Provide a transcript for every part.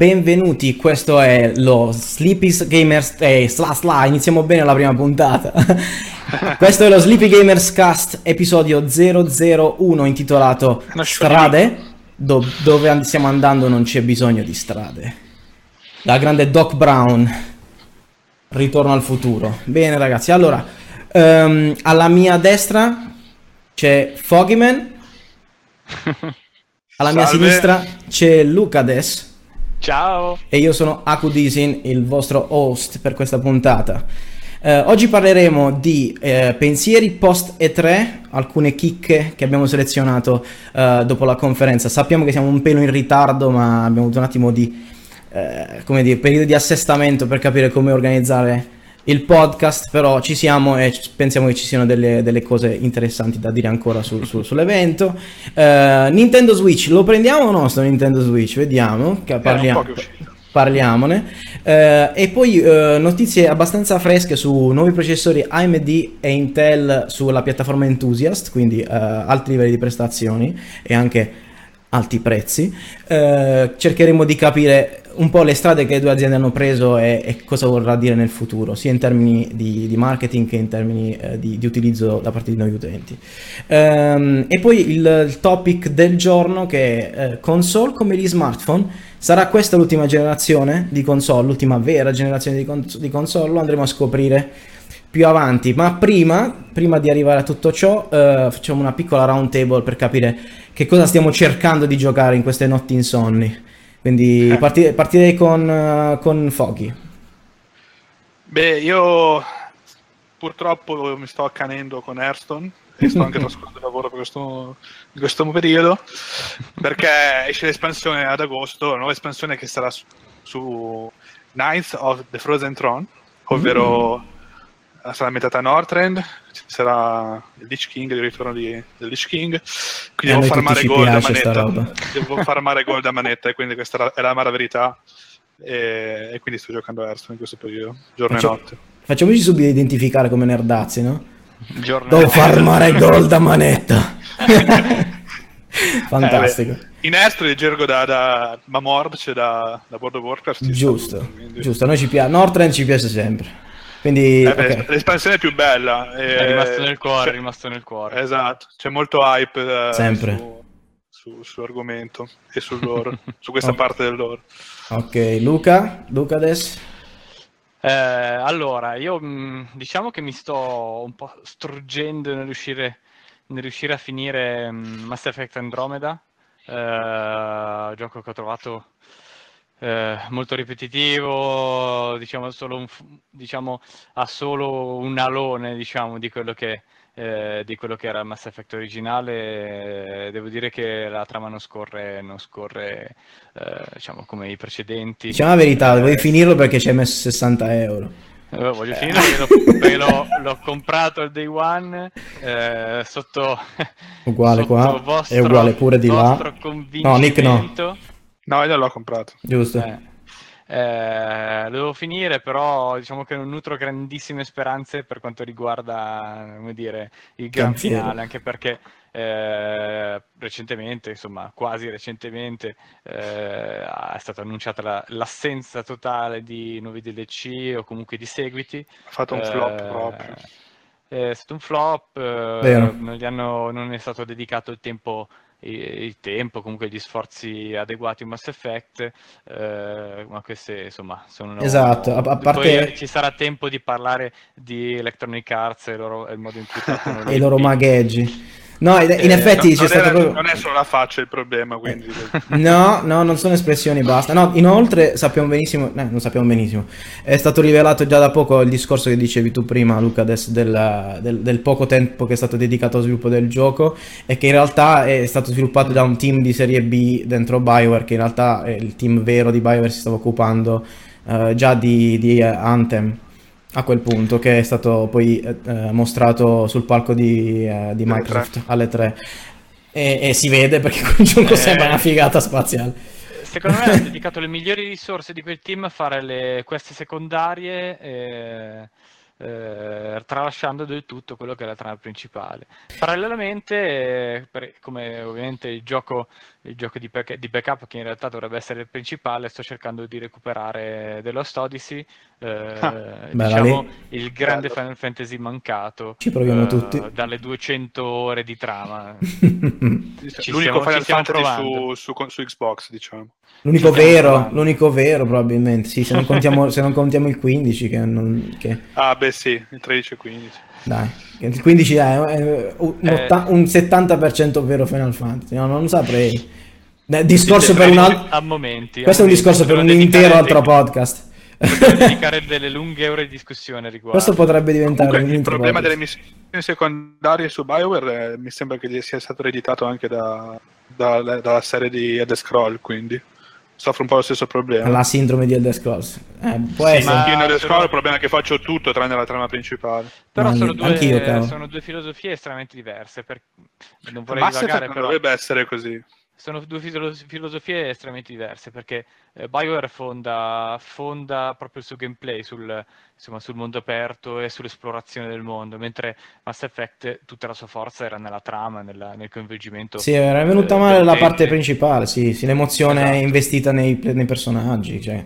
benvenuti, questo è lo Sleepy Gamers... Eh, sla sla, iniziamo bene la prima puntata. questo è lo Sleepy Gamers Cast, episodio 001, intitolato Strade, do dove stiamo andando non c'è bisogno di strade. La grande Doc Brown, ritorno al futuro. Bene ragazzi, allora, um, alla mia destra c'è Foggyman, alla mia Salve. sinistra c'è Lucades. Ciao! E io sono Akudisin, il vostro host per questa puntata. Eh, oggi parleremo di eh, pensieri post E3, alcune chicche che abbiamo selezionato eh, dopo la conferenza. Sappiamo che siamo un pelo in ritardo, ma abbiamo avuto un attimo di eh, come dire, periodo di assestamento per capire come organizzare il podcast, però ci siamo e pensiamo che ci siano delle, delle cose interessanti da dire ancora su- su- sull'evento. Eh, Nintendo Switch, lo prendiamo o no sto Nintendo Switch? Vediamo, parliamo. Parliamone. Eh, e poi eh, notizie abbastanza fresche su nuovi processori AMD e Intel sulla piattaforma Enthusiast, quindi alti livelli di prestazioni e anche alti prezzi. Eh, cercheremo di capire un po' le strade che le due aziende hanno preso e, e cosa vorrà dire nel futuro, sia in termini di, di marketing che in termini eh, di, di utilizzo da parte di noi utenti. Ehm, e poi il, il topic del giorno che è eh, console come gli smartphone. Sarà questa l'ultima generazione di console, l'ultima vera generazione di, cons- di console? Lo andremo a scoprire più avanti. Ma prima, prima di arrivare a tutto ciò, eh, facciamo una piccola round table per capire che cosa stiamo cercando di giocare in queste notti insonni. Quindi Eh. parti- partirei con, eh, con Foggy. Beh, io purtroppo mi sto accanendo con Hearthstone e sto anche trascorrendo il lavoro per questo, in questo periodo perché esce l'espansione ad agosto, la nuova espansione che sarà su, su Knights of the Frozen Throne, ovvero sarà ambientata a Northrend, ci sarà il Lich King, il ritorno di, del Lich King, quindi a devo farmare gold a sta manetta, devo farmare gold a manetta e quindi questa è la amara verità e, e quindi sto giocando a Hearthstone in questo periodo, giorno Faccio- e notte. Facciamoci subito identificare come nerdazzi, no? Giorno Devo farmare gold a manetta. Fantastico. Eh, in Hearthstone gergo da, da Mamord, cioè da, da World of Warcraft. sta Giusto, quindi- giusto. A noi ci piace. Northrend ci piace sempre. Quindi, Eh, beh, ok. L'espansione più bella. eh, È rimasto nel cuore, è rimasto nel cuore. Esatto, c'è molto hype eh, Sempre. su, su- sull'argomento e sul lore, su questa Ok. parte del lore. Ok, Luca, Luca adesso. Eh, allora, io mh, diciamo che mi sto un po' struggendo nel riuscire, nel riuscire a finire mh, Mass Effect Andromeda, eh, gioco che ho trovato eh, molto ripetitivo, diciamo, solo un diciamo, ha solo un alone diciamo, di quello che, eh, di quello che era Mass Effect originale. Eh, devo dire che la trama non scorre, non scorre eh, diciamo, come i precedenti. Diciamo la verità, Eh, devi finirlo perché ci hai messo 60 euro. eh, voglio finire perché l'ho, l'ho- comprato il day one eh, sotto, Uguale sotto qua, vostro- è uguale pure di là. No, Nick no. No, io non l'ho comprato. Giusto. Eh, eh, devo finire, però diciamo che non nutro grandissime speranze per quanto riguarda, come dire, il gran finale, anche perché eh, recentemente, insomma, quasi recentemente, eh, è stata annunciata la- l'assenza totale di nuovi DLC o comunque di seguiti. Ha fatto un flop Eh, proprio. È stato un flop, eh, non, gli hanno- non è stato dedicato il tempo, il tempo, comunque gli sforzi adeguati in Mass Effect, eh, ma queste insomma sono... Esatto, a- a Poi parte- ci sarà tempo di parlare di Electronic Arts e loro- il modo in cui trattano E i loro magheggi. No, in Eh, effetti non, non era- proprio... non è solo la faccia il problema, quindi... No, no, non sono espressioni, basta. No, inoltre sappiamo benissimo, eh, non sappiamo benissimo, è stato rivelato già da poco il discorso che dicevi tu prima, Luca, del, del- del poco tempo che è stato dedicato allo sviluppo del gioco e che in realtà è stato sviluppato da un team di serie B dentro BioWare, che in realtà è il team vero di BioWare si stava occupando eh, già di, di, eh, Anthem a quel punto, che è stato poi eh, eh, mostrato sul palco di, eh, di Alle Microsoft alle 3. E, e si vede perché quel gioco Eh. sembra una figata spaziale. Secondo me hanno dedicato le migliori risorse di quel team a fare le queste secondarie, eh, eh, tralasciando del tutto quello che è la trama principale. Parallelamente, eh, per, come ovviamente il gioco, il gioco di, back, di, backup, che in realtà dovrebbe essere il principale, sto cercando di recuperare The Lost Odyssey, eh, ah, diciamo il grande bello. Final Fantasy mancato. Ci proviamo eh, tutti. Dalle 200 ore di trama. L'unico Final Fantasy su, su, su Xbox, diciamo. L'unico vero, l'unico vero probabilmente, sì, se non contiamo, se non contiamo il 15 che, non, che... Ah beh sì, il 13 e 15. Dai, il 15 è, è un, eh. un 70% vero Final Fantasy, no, non saprei. Discorso per un altro... A momenti. Questo a è un discorso per un intero altro podcast. dedicare delle lunghe ore di discussione riguardo. Questo potrebbe diventare Comunque, un Il problema delle missioni secondarie su Bioware eh, mi sembra che sia stato ereditato anche da, da, dalla serie di Elder Scroll, quindi soffro un po' lo stesso problema. La sindrome di Elder Scrolls. Eh, può sì, essere. Ma in Elder Scrolls il problema è che faccio tutto tranne la trama principale. Però sono due, sono due, filosofie estremamente diverse. Per... Non vorrei Mass divagare, però... dovrebbe essere così. Sono due filosofie estremamente diverse perché eh, BioWare fonda, fonda, proprio il suo gameplay sul, insomma, sul, mondo aperto e sull'esplorazione del mondo, mentre Mass Effect tutta la sua forza era nella trama, nella, nel coinvolgimento. Sì, era venuta eh, male la parte principale, sì, sì l'emozione esatto. investita nei, nei personaggi. Cioè.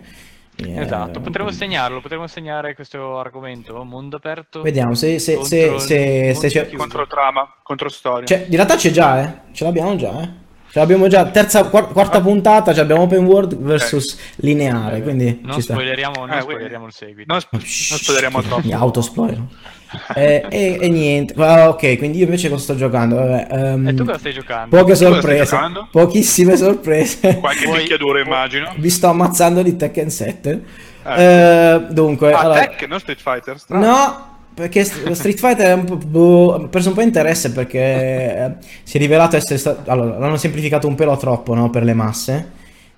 Yeah. Esatto, potremmo segnarlo, potremmo segnare questo argomento, mondo aperto. Vediamo se, se, se, se, se c'è... Contro trama, contro storia. Cioè, in realtà c'è già, eh? Ce l'abbiamo già, eh? Ce l'abbiamo già, terza, quarta puntata, cioè abbiamo open world versus okay. lineare, quindi non spoileriamo, non eh, spoileriamo il seguito. Non, non spoileriamo troppo. Mi autospoiler. eh, e, e, niente, ah, ok, quindi io invece cosa sto giocando? Vabbè, um, e tu cosa stai giocando? Poche sorprese, pochissime sorprese. Qualche picchiaduro immagino. Vi sto ammazzando di Tekken 7. Eh. Eh, dunque, ah, allora, Tekken, non Street Fighter? Strano. No, perché Street Fighter ha boh, perso un po' interesse perché eh, si è rivelato essere stato... Allora, l'hanno semplificato un pelo troppo no, per le masse.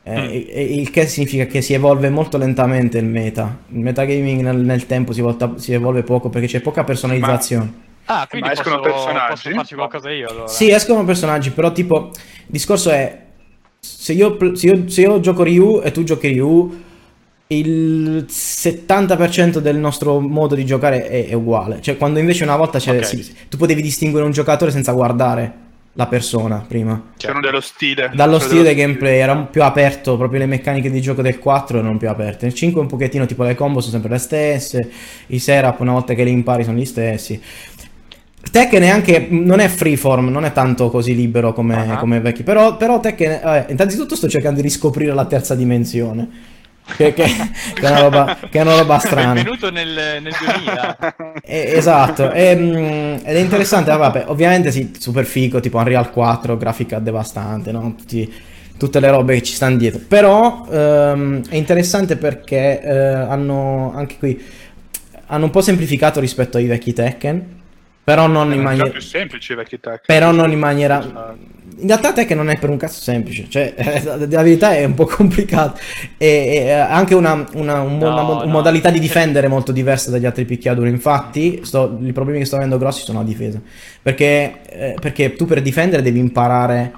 Eh, mm. Il che significa che si evolve molto lentamente il meta. Il metagaming nel, nel tempo si, volta, si, evolve poco perché c'è poca personalizzazione. Ma... Ah, quindi Ma escono posso, personaggi? Posso farci qualcosa io allora? Sì, escono personaggi, però tipo... Il discorso è... Se io, se io, se io gioco Ryu e tu giochi Ryu il 70% del nostro modo di giocare è, è uguale. Cioè, quando invece una volta okay. sì, tu potevi distinguere un giocatore senza guardare la persona prima. C'erano dello stile. Dallo stile del gameplay era più aperto, proprio le meccaniche di gioco del 4 erano più aperte. Nel 5 un pochettino tipo le combo sono sempre le stesse, i setup una volta che li impari sono gli stessi. Tekken è anche, non è freeform, non è tanto così libero come, uh-huh. come vecchi, però, però Tekken, eh, innanzitutto sto cercando di riscoprire la terza dimensione che, che, che, è una roba, che, è una roba, strana. Benvenuto nel, nel 2000. Eh, esatto, e, mm, ed è interessante, vabbè, ovviamente sì, super figo, tipo Unreal 4, grafica devastante, no? Tutti, tutte le robe che ci stanno dietro. Però ehm, è interessante perché eh, hanno anche qui hanno un po' semplificato rispetto ai vecchi Tekken. Però non in maniera. più semplici i vecchi Tekken. Però non in maniera in realtà te che non è per un cazzo semplice, cioè la verità è un po' complicato e, ha anche una, una, un, no, una no. modalità di difendere molto diversa dagli altri picchiaduri, infatti sto, i problemi che sto avendo grossi sono la difesa, perché, eh, perché tu per difendere devi imparare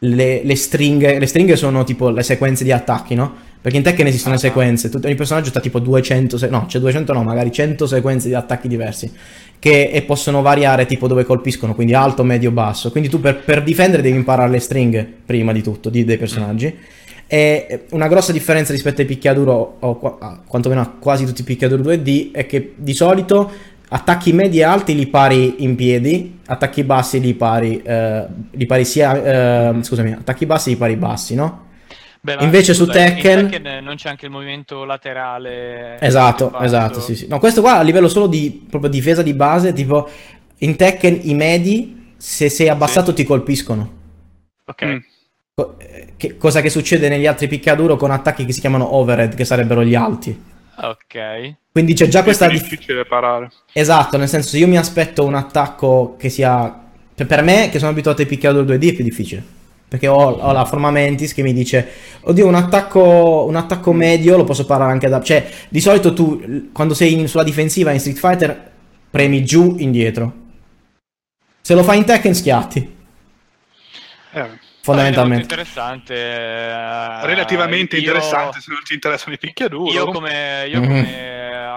le, le, stringhe, le stringhe sono tipo le sequenze di attacchi, no? Perché in Tekken esistono le ah, sequenze, ogni personaggio ha tipo 200, no, c'è 200 no, magari 100 sequenze di attacchi diversi che e possono variare tipo dove colpiscono, quindi alto, medio, basso. Quindi tu per, per difendere devi imparare le stringhe prima di tutto di, dei personaggi. E una grossa differenza rispetto ai picchiaduro, o a, quantomeno a quasi tutti i picchiaduro 2D, è che di solito attacchi medi e alti li pari in piedi, attacchi bassi li pari, eh, li pari sia, eh, scusami, attacchi bassi li pari bassi, no? Beh, Invece scusa, su Tekken... Tekken... non c'è anche il movimento laterale. Esatto, esatto, sì, sì. No, questo qua a livello solo di proprio difesa di base, tipo in Tekken i medi, se sei abbassato sì. ti colpiscono. Ok. Mm. Che, cosa che succede negli altri picchiaduro con attacchi che si chiamano overhead, che sarebbero gli alti. Ok. Quindi c'è già questa... È difficile parare. Esatto, nel senso io mi aspetto un attacco che sia... Per me, che sono abituato ai picchiaduro 2D, è più difficile. Perché ho, ho, la forma Mentis che mi dice, oddio, un attacco, un attacco medio lo posso parare anche da... Cioè, di solito tu, quando sei in, sulla difensiva in Street Fighter, premi giù, indietro. Se lo fai in Tekken, schiatti. Eh. Fondamentalmente. È interessante. Eh, Relativamente io, interessante se non ti interessano i picchiaduro. Io come, io mm-hmm.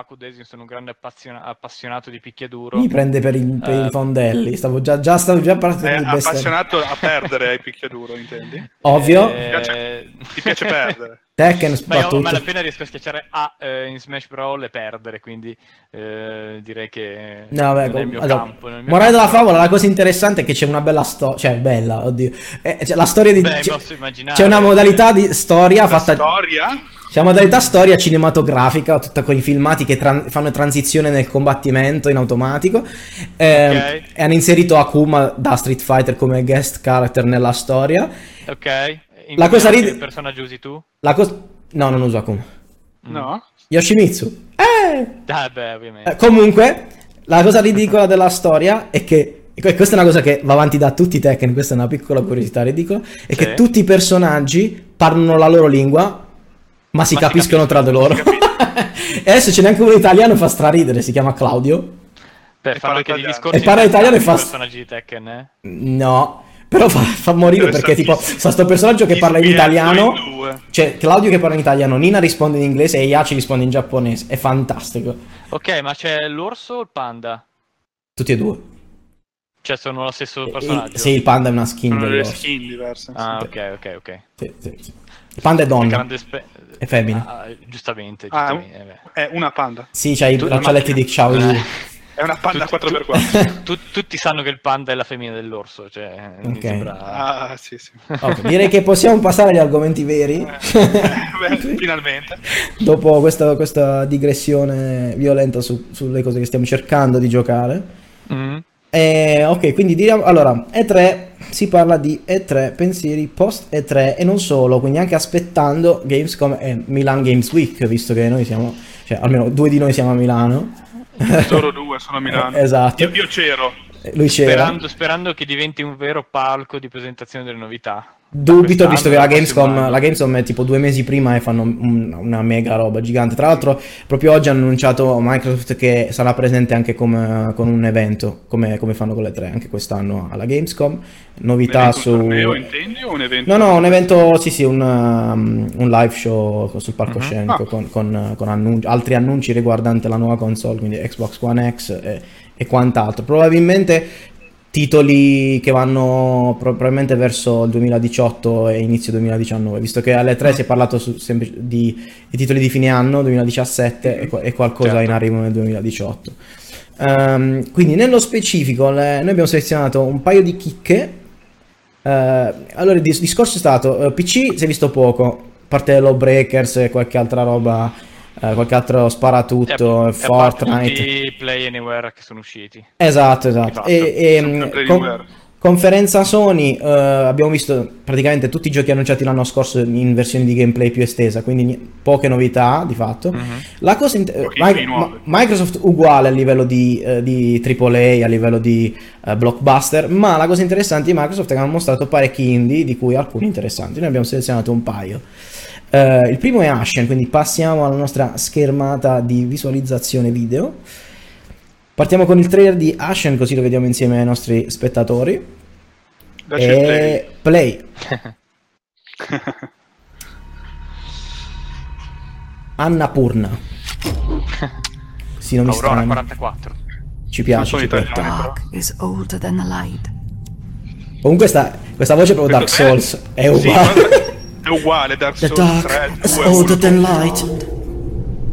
Otaku, Desin, sono un grande appassiona- appassionato di picchiaduro. Mi prende per, i, per i Eh, fondelli. Stavo già, già, stavo già partendo bestemmie. appassionato a perdere ai picchiaduro, intendi? Ovvio. eh, Ti piace perdere? Tekken Ma io soprattutto. a malapena riesco a schiacciare A eh, in Smash Brawl e perdere, quindi eh, direi che No, vabbè, il mio allora, campo. il mio morale della campo. favola, la cosa interessante è che c'è una bella storia, cioè bella, oddio. Eh, c'è la storia di... Beh, c'è, posso immaginare. c'è una modalità di storia fatta... storia? C'è una modalità storia cinematografica, tutta con i filmati che tran- fanno transizione nel combattimento in automatico. Ehm, Ok. E hanno inserito Akuma da Street Fighter come guest character nella storia. Ok. La cosa ride- Che personaggio usi tu? La cosa... No, non uso Akuma. No? Yoshimitsu. Eh! Ah, beh, ovviamente. Eh, comunque, la cosa ridicola della storia è che, e questa è una cosa che va avanti da tutti i Tekken, questa è una piccola curiosità ridicola, è Sì. che tutti i personaggi parlano la loro lingua, ma si Ma si capiscono tra di loro. e adesso ce n'è anche uno italiano, fa straridere, si chiama Claudio. per fare anche degli italiano. discorsi E parla italiano e fa- personaggi di Tekken, eh? No, però fa, fa morire perché tipo, sta sto personaggio che parla in italiano, cioè Claudio che parla in italiano, Nina risponde in inglese e Yachi risponde in giapponese, è fantastico. Ok, ma c'è l'orso o il panda? Tutti e due. Cioè sono lo stesso personaggio? sì, il panda è una skin Sono delle skin diverse. Ah, ok, ok, ok. Sì, sì, sì. Il panda è donna. Spe- È femmina. Ah, giustamente, Ah, giustamente. beh. È una panda. Sì, c'ha i braccialetti di Xiao Yu. Eh. È una panda Tu- 4x4. Tu- tutti sanno che il panda è la femmina dell'orso, cioè mi Ok. sembra... Ah, sì, sì. Ok, direi che possiamo passare agli argomenti veri. Eh, beh, finalmente. Dopo questa, questa digressione violenta su- sulle cose che stiamo cercando di giocare. Mm. Eh, ok, quindi diciamo, allora, E3, si parla di E3, pensieri post E3 e non solo, quindi anche aspettando Gamescom e Milan Games Week, visto che noi siamo, cioè almeno due di noi siamo a Milano. Loro due sono a Milano. Esatto. Io, io c'ero. Lui c'era. Sperando, sperando che diventi un vero palco di presentazione delle novità. Dubito, visto che la Gamescom, la Gamescom è tipo due mesi prima e fanno un- una mega roba gigante. Tra l'altro, proprio oggi hanno annunciato Microsoft che sarà presente anche come- con un evento, come, come fanno con le tre, anche quest'anno alla Gamescom. Un Novità evento, su... Un torneo, intendi? Un evento? No, no, un evento, sì, sì, un, um, un live show sul palcoscenico Ah. con, con- con annunci- altri annunci riguardanti la nuova console, quindi Xbox One X e, e quant'altro. Probabilmente titoli che vanno pro- probabilmente verso il 2018 e inizio 2019, visto che alle 3 si è parlato su- sempre di, di titoli di fine anno 2017 e, e qualcosa Certo. in arrivo nel 2018. Ehm, quindi nello specifico le- noi abbiamo selezionato un paio di chicche eh, allora il dis- discorso è stato eh, PC si è visto poco a parte Lawbreakers e qualche altra roba eh, qualche altro sparatutto E a- e Fortnite i Play Anywhere che sono usciti. esatto esatto e, e, mh, Play con- conferenza Sony eh, abbiamo visto praticamente tutti i giochi annunciati l'anno scorso in versioni di gameplay più estesa quindi poche novità di fatto Mhm. la cosa eh, nuovi. Ma- Microsoft uguale a livello di, eh, di AAA, a livello di eh, blockbuster, ma la cosa interessante di Microsoft è che hanno mostrato parecchi indie, di cui alcuni interessanti. Noi abbiamo selezionato un paio. Eh, il primo è Ashen, quindi passiamo alla nostra schermata di visualizzazione video. Partiamo con il trailer di Ashen, così lo vediamo insieme ai nostri spettatori. Dacci E play. Annapurna. Sì, nomi Aurora strani. 44. Ci piace, ci piace. Dark is older than the light. Comunque sta- questa voce è proprio Dark Souls, è Sì, uguale. guarda, è uguale Dark The Souls 3, dark is 2, older 1. than light.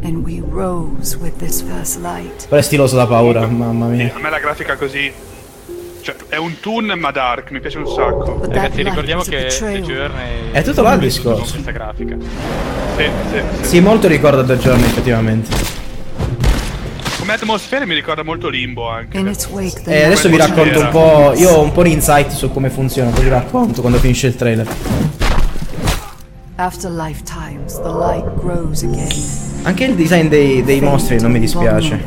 And we rose with this first light. Però è stiloso da paura, mamma mia. A me la grafica così... Cioè, è un toon ma dark, mi piace un sacco. Ragazzi, ricordiamo che The. Journey È tutto là il discorso. questa grafica. Sì, sì, sì. Sì, molto ricorda The Journey effettivamente. Come atmosfere mi ricorda molto Limbo anche. In its wake, the E adesso vi racconto un po'. Io ho un po' di insight su come funziona, poi vi racconto quando finisce il trailer. Anche il design dei, dei mostri non mi dispiace.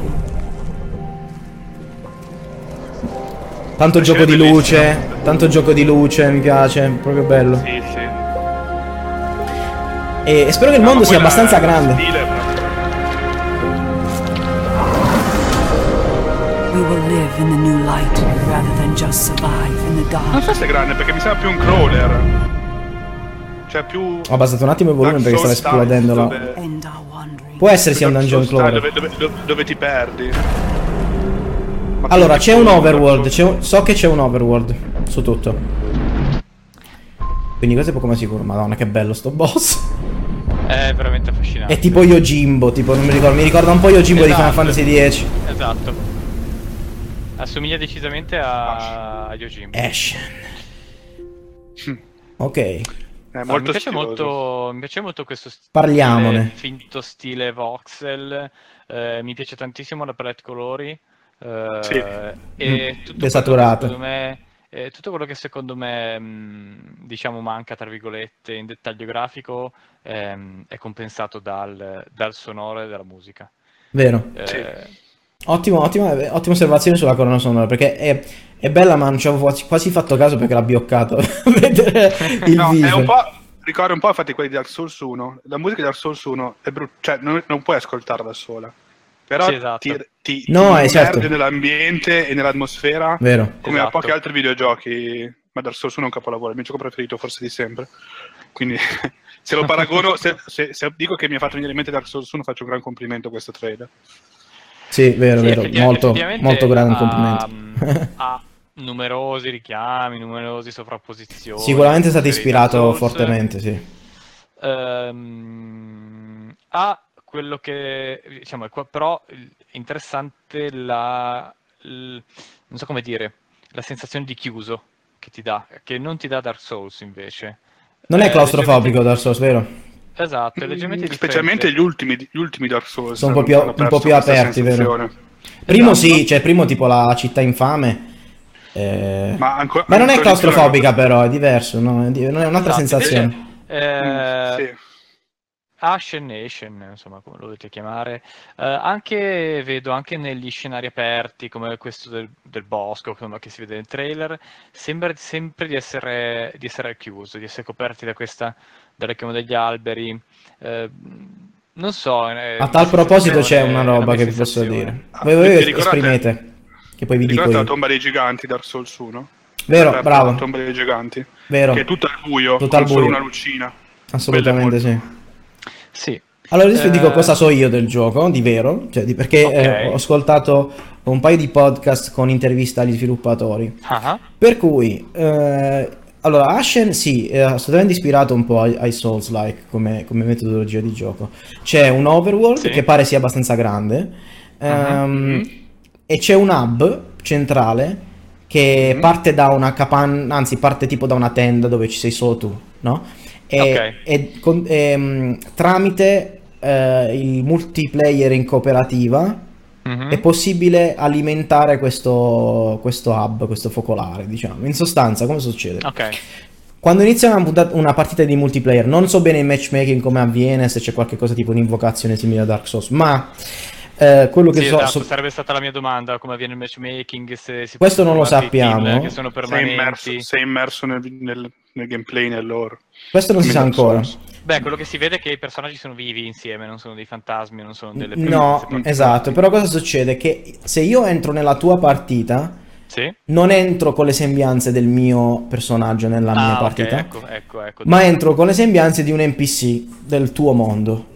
Tanto gioco di luce, tanto gioco di luce, mi piace, proprio bello. Sì, sì. E, spero che il mondo sia abbastanza grande. Non so se è grande perché mi sembra più un crawler. Cioè più... Ho abbassato un attimo il volume perché stava esplodendo dove-. Può essere sia un dungeon crawler. dove, dove- dove- dove ti perdi. Ma Allora, c'è un overworld, c'è un- so che c'è un overworld su tutto. Quindi questo è poco ma sicuro. Madonna, che bello sto boss. È veramente affascinante. È tipo Yojimbo, tipo, non mi ricordo, mi ricorda un po' Yojimbo di Final Esatto. Fantasy X. Esatto. Assomiglia decisamente a, a Yojimbo. Ashen. Ok, È No, molto mi, piace molto, mi piace molto questo stile, Parliamone. finto stile voxel. eh, mi piace tantissimo la palette colori. eh, Sì. E tutto quello che Desaturata. secondo me, eh, tutto quello che secondo me mh, diciamo manca tra virgolette in dettaglio grafico ehm, è compensato dal, dal sonoro e dalla musica. vero. Eh, Sì. Ottimo, ottima, ottima osservazione sulla colonna sonora perché è, è bella ma non ci avevo quasi, quasi fatto caso perché l'ha bioccato vedere il No, è viso. un po'. Ricorda un po' infatti quelli di Dark Souls 1. La musica di Dark Souls 1 è brutta, cioè non, non puoi ascoltarla da sola. Però Sì, esatto. ti, ti, No, ti certo. nell'ambiente e nell'atmosfera Vero. come a Esatto. pochi altri videogiochi. Ma Dark Souls 1 è un capolavoro, il mio gioco preferito forse di sempre. Quindi se lo paragono, se, se- se dico che mi ha fatto venire in mente Dark Souls 1 faccio un gran complimento a questo trailer. Sì, vero, Sì, vero. Molto, molto grande complimento. ha numerosi richiami, numerose sovrapposizioni. Sicuramente è stato ispirato fortemente, sì. Ehm, ha quello che diciamo, però interessante la, il- non so come dire, la sensazione di chiuso che ti dà, che non ti dà Dark Souls invece. Non è Eh, claustrofobico Dark Souls, vero? Esatto, è leggermente Mm, Specialmente differente. gli ultimi, gli ultimi Dark Souls. Sono un po' più- un po' più aperti, vero? Primo Esatto. sì, cioè primo tipo la città infame. eh, Ma, ancora- Ma non è claustrofobica la- però, è diverso, no? È di- non è un'altra Esatto, sensazione. invece, eh, Mm, sì. Ashen Nation, insomma, come lo volete chiamare, eh, anche vedo anche negli scenari aperti, come questo del, del bosco, insomma, che si vede nel trailer, sembra sempre di essere, di essere chiuso, di essere coperti da questa, dalle chiome degli alberi. eh, non so. eh, A tal la proposito c'è una la roba che vi posso dire. Ah, Voi, voi esprimete, che poi vi dico Ricordate la io. tomba dei giganti Dark Souls 1? Vero, La bravo, tomba dei giganti. vero, Che è tutta al buio, Tutta al buio. una lucina. assolutamente sì. Sì, Allora adesso vi dico Eh, cosa so io del gioco, di vero, cioè di- perché Ok. eh, ho ascoltato un paio di podcast con interviste agli sviluppatori. ah, Per cui, eh, allora, Ashen sì, è assolutamente ispirato un po' ai, ai Souls-like come, come metodologia di gioco. C'è un overworld Sì. che pare sia abbastanza grande ehm, Mhm. e c'è un hub centrale che Mhm. parte da una capanna, anzi parte tipo da una tenda dove ci sei solo tu, no? E, Ok. e con- ehm, tramite eh, il multiplayer in cooperativa mhm. è possibile alimentare questo, questo hub, questo focolare, diciamo. In sostanza, come succede? ok, Quando inizia una, una partita di multiplayer, non so bene il matchmaking come avviene, se c'è qualche cosa tipo un'invocazione simile a Dark Souls, ma eh, quello che Sì, so... esatto, so- sarebbe stata la mia domanda, come avviene il matchmaking, se si Questo non lo dei team sappiamo. che sono Sei permanenti. immerso, sei immerso nel, nel- nel gameplay, nell'ore. questo non si sa ancora. Souls. Beh, quello che si vede è che i personaggi sono vivi insieme, non sono dei fantasmi, non sono delle No, presenze particolari. esatto, però cosa succede? Che se io entro nella tua partita, Sì? non entro con le sembianze del mio personaggio nella mia Ah, ok, partita, ecco, ecco, ecco. ma entro con le sembianze di un NPC del tuo mondo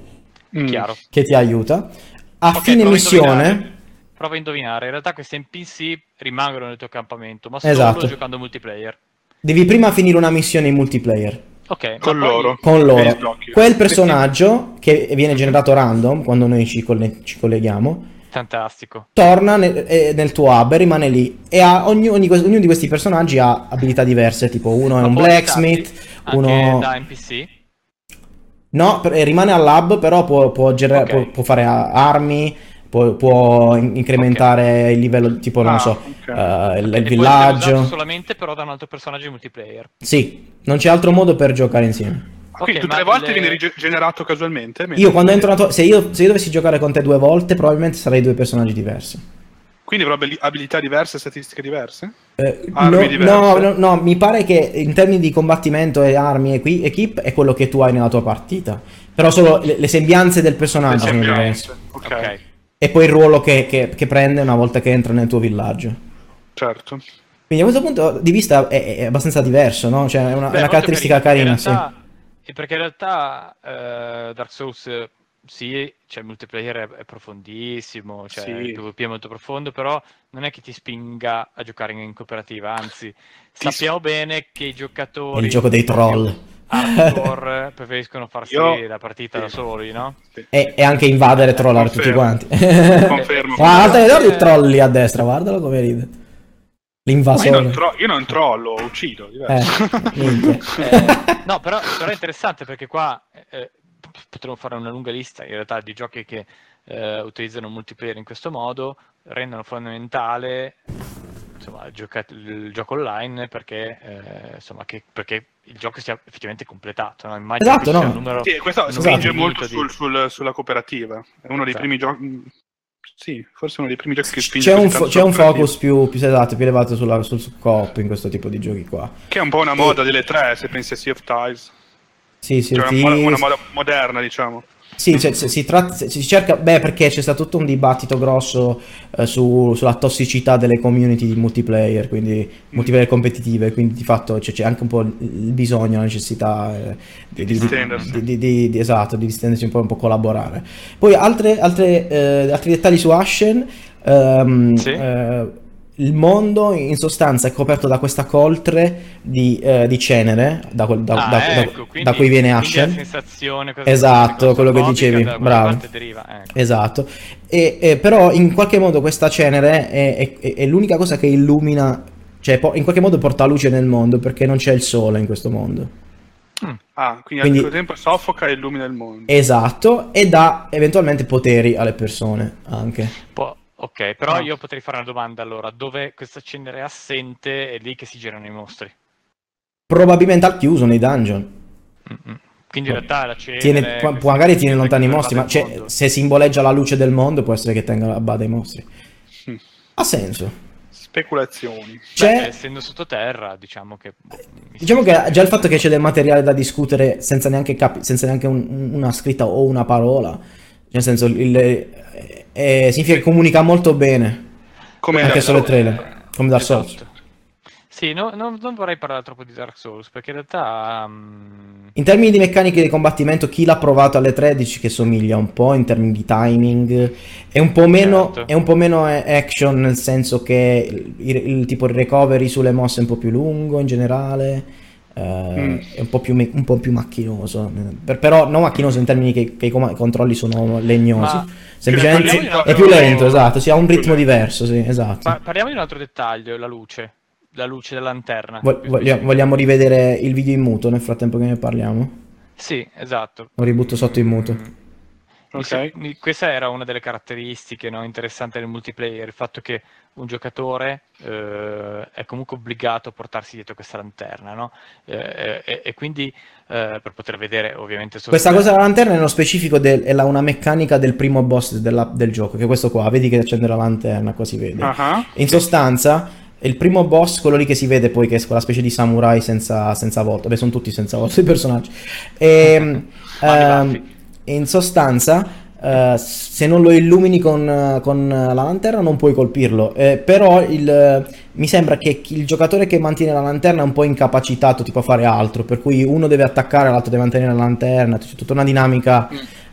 Mm. Chiaro. che ti aiuta. A Ok, fine missione. Prova a indovinare, in realtà questi NPC rimangono nel tuo accampamento, ma solo Esatto. giocando multiplayer. devi prima finire una missione in multiplayer Ok, Con loro. con loro. Quel personaggio che viene generato random quando noi ci, colle- ci colleghiamo Fantastico. torna nel, eh, nel tuo hub e rimane lì e ha, ogni- ogni- ognuno di questi personaggi ha abilità diverse tipo uno è un blacksmith uno da NPC? no per- eh, rimane al lab però può, può gener- Ok. può- può fare armi può, può in- incrementare il livello tipo non Ah, so ok. eh, il, il villaggio solamente però da un altro personaggio in multiplayer. sì non c'è altro modo per giocare insieme Quindi Ok, tutte le volte le- viene rige- generato casualmente? io quando entro nella tua- se io, se io dovessi giocare con te due volte probabilmente sarei due personaggi diversi Quindi avrà abili- abilità diverse, statistiche diverse? Eh, Armi no, diverse? no, no, no, mi pare che in termini di combattimento e armi e qui, equip è quello che tu hai nella tua partita. Però solo le, le sembianze del personaggio sono diverse. Ok, Ok. E poi il ruolo che, che- che prende una volta che entra nel tuo villaggio. certo. Quindi a questo punto di vista è, è abbastanza diverso, no? Cioè è una, è Beh, una molto caratteristica carina, perché in sì. realtà- e perché in realtà eh, Dark Souls, sì, cioè, il multiplayer è, è profondissimo, cioè, Sì. il PvP è molto profondo, però non è che ti spinga a giocare in cooperativa, anzi, sappiamo bene che i È giocatori il gioco dei troll. Hardcore preferiscono farsi Io- la partita da sì. soli, no? Sì. E, e anche invadere e trollare tutti quanti. Confermo. Guarda, Eh, guarda il troll lì a destra, guardalo come ride. Ma io, L'invasore. non tro- io non trollo, uccido. Eh. Eh, no, però, però è interessante perché qua eh, p- potremmo fare una lunga lista in realtà di giochi che eh, utilizzano il multiplayer in questo modo, rendono fondamentale insomma, il, gioca- il gioco online perché, eh, insomma, che- perché il gioco sia effettivamente completato. No? Immagino Esatto, che ci sia no. un numero, Sì, questo spinge molto sul- sul- sulla cooperativa. È uno dei Esatto. primi giochi. Sì, forse uno dei primi giochi che spinge C'è un, fo- c'è un focus più, più esatto, più elevato sulla, sul, coop in questo tipo di giochi qua. Che è un po' una moda delle tre, se pensi a Sea of Ties. Sì, sì, Cioè, sì. una, moda, una moda moderna, diciamo. Sì, cioè, si, tratta- si cerca, beh, perché c'è stato tutto un dibattito grosso eh, su- sulla tossicità delle community di multiplayer, quindi multiplayer competitive, quindi di fatto c'è, c'è anche un po' il bisogno, la necessità eh, di, di- di- distendersi. di- di- di- esatto, di distendersi un po', un po' collaborare. Poi altre, altre, eh, altri dettagli su Ashen, ehm, Sì. Il mondo in sostanza è coperto da questa coltre di, eh, di cenere, da, quel- da- Ah, da- ecco, da quindi- cui viene Ashen. la sensazione, questa Esatto, quello che dicevi, bravo. deriva, ecco. Esatto, e, e però in qualche modo questa cenere è, è- è- è l'unica cosa che illumina, cioè po- in qualche modo porta luce nel mondo perché non c'è il sole in questo mondo. Ah, quindi, Quindi- al suo tempo soffoca e illumina il mondo. Esatto, e dà eventualmente poteri alle persone anche. Po- ok, però No. io potrei fare una domanda allora, dove questa cenere è assente è lì che si girano i mostri. Probabilmente al chiuso nei dungeon. Mm-mm. Quindi in realtà la cenere... Tiene, questa- magari tiene lontani i mostri, ma cioè, se simboleggia la luce del mondo può essere che tenga a bada i mostri. Mm. Ha senso. Speculazioni. Beh, C'è, essendo sottoterra, diciamo che... mi Diciamo che già il fatto che c'è del materiale da discutere senza neanche, capi- senza neanche un- una scritta o una parola, nel senso, il, eh, eh, significa che comunica molto bene, Come anche solo il Souls. trailer, come Dark Souls. Esatto. Sì, no- no- non vorrei parlare troppo di Dark Souls, perché in realtà... mm, In termini di meccaniche di combattimento, chi l'ha provato alle 13 che somiglia un po' in termini di timing, è un po' meno, Certo. è un po' meno eh, action nel senso che il, il- il tipo il recovery sulle mosse è un po' più lungo in generale, Mm. è un po' più, un po' più macchinoso, Per- però non macchinoso in termini che, che i com- controlli sono legnosi, Ma- semplicemente lento, è più lento, esatto, si ha un ritmo diverso, sì, esatto. pa- parliamo di un altro dettaglio, la luce. La luce della lanterna. Vo- più voglia- specifico. vogliamo rivedere il video in muto nel frattempo che ne parliamo? Sì, esatto. Lo ributto sotto in muto. Mm, mi Ok. se- mi- questa era una delle caratteristiche no, interessanti del multiplayer, il fatto che un giocatore eh, è comunque obbligato a portarsi dietro questa lanterna, no? Eh, e, e quindi eh, per poter vedere ovviamente solo Questa cosa della lanterna nello specifico del- è la- una meccanica del primo boss della- del gioco, che è questo qua, vedi che accende la lanterna, qua si vede. Ah, In sostanza, il primo boss, quello lì che si vede poi, che è quella specie di samurai senza, senza volto, beh sono tutti senza volto i personaggi. Mani ehm, in sostanza, eh, se non lo illumini con, con la lanterna non puoi colpirlo, Eh, però il- mi sembra che il giocatore che mantiene la lanterna è un po' incapacitato tipo a fare altro, per cui uno deve attaccare, l'altro deve mantenere la lanterna, c'è tutta una dinamica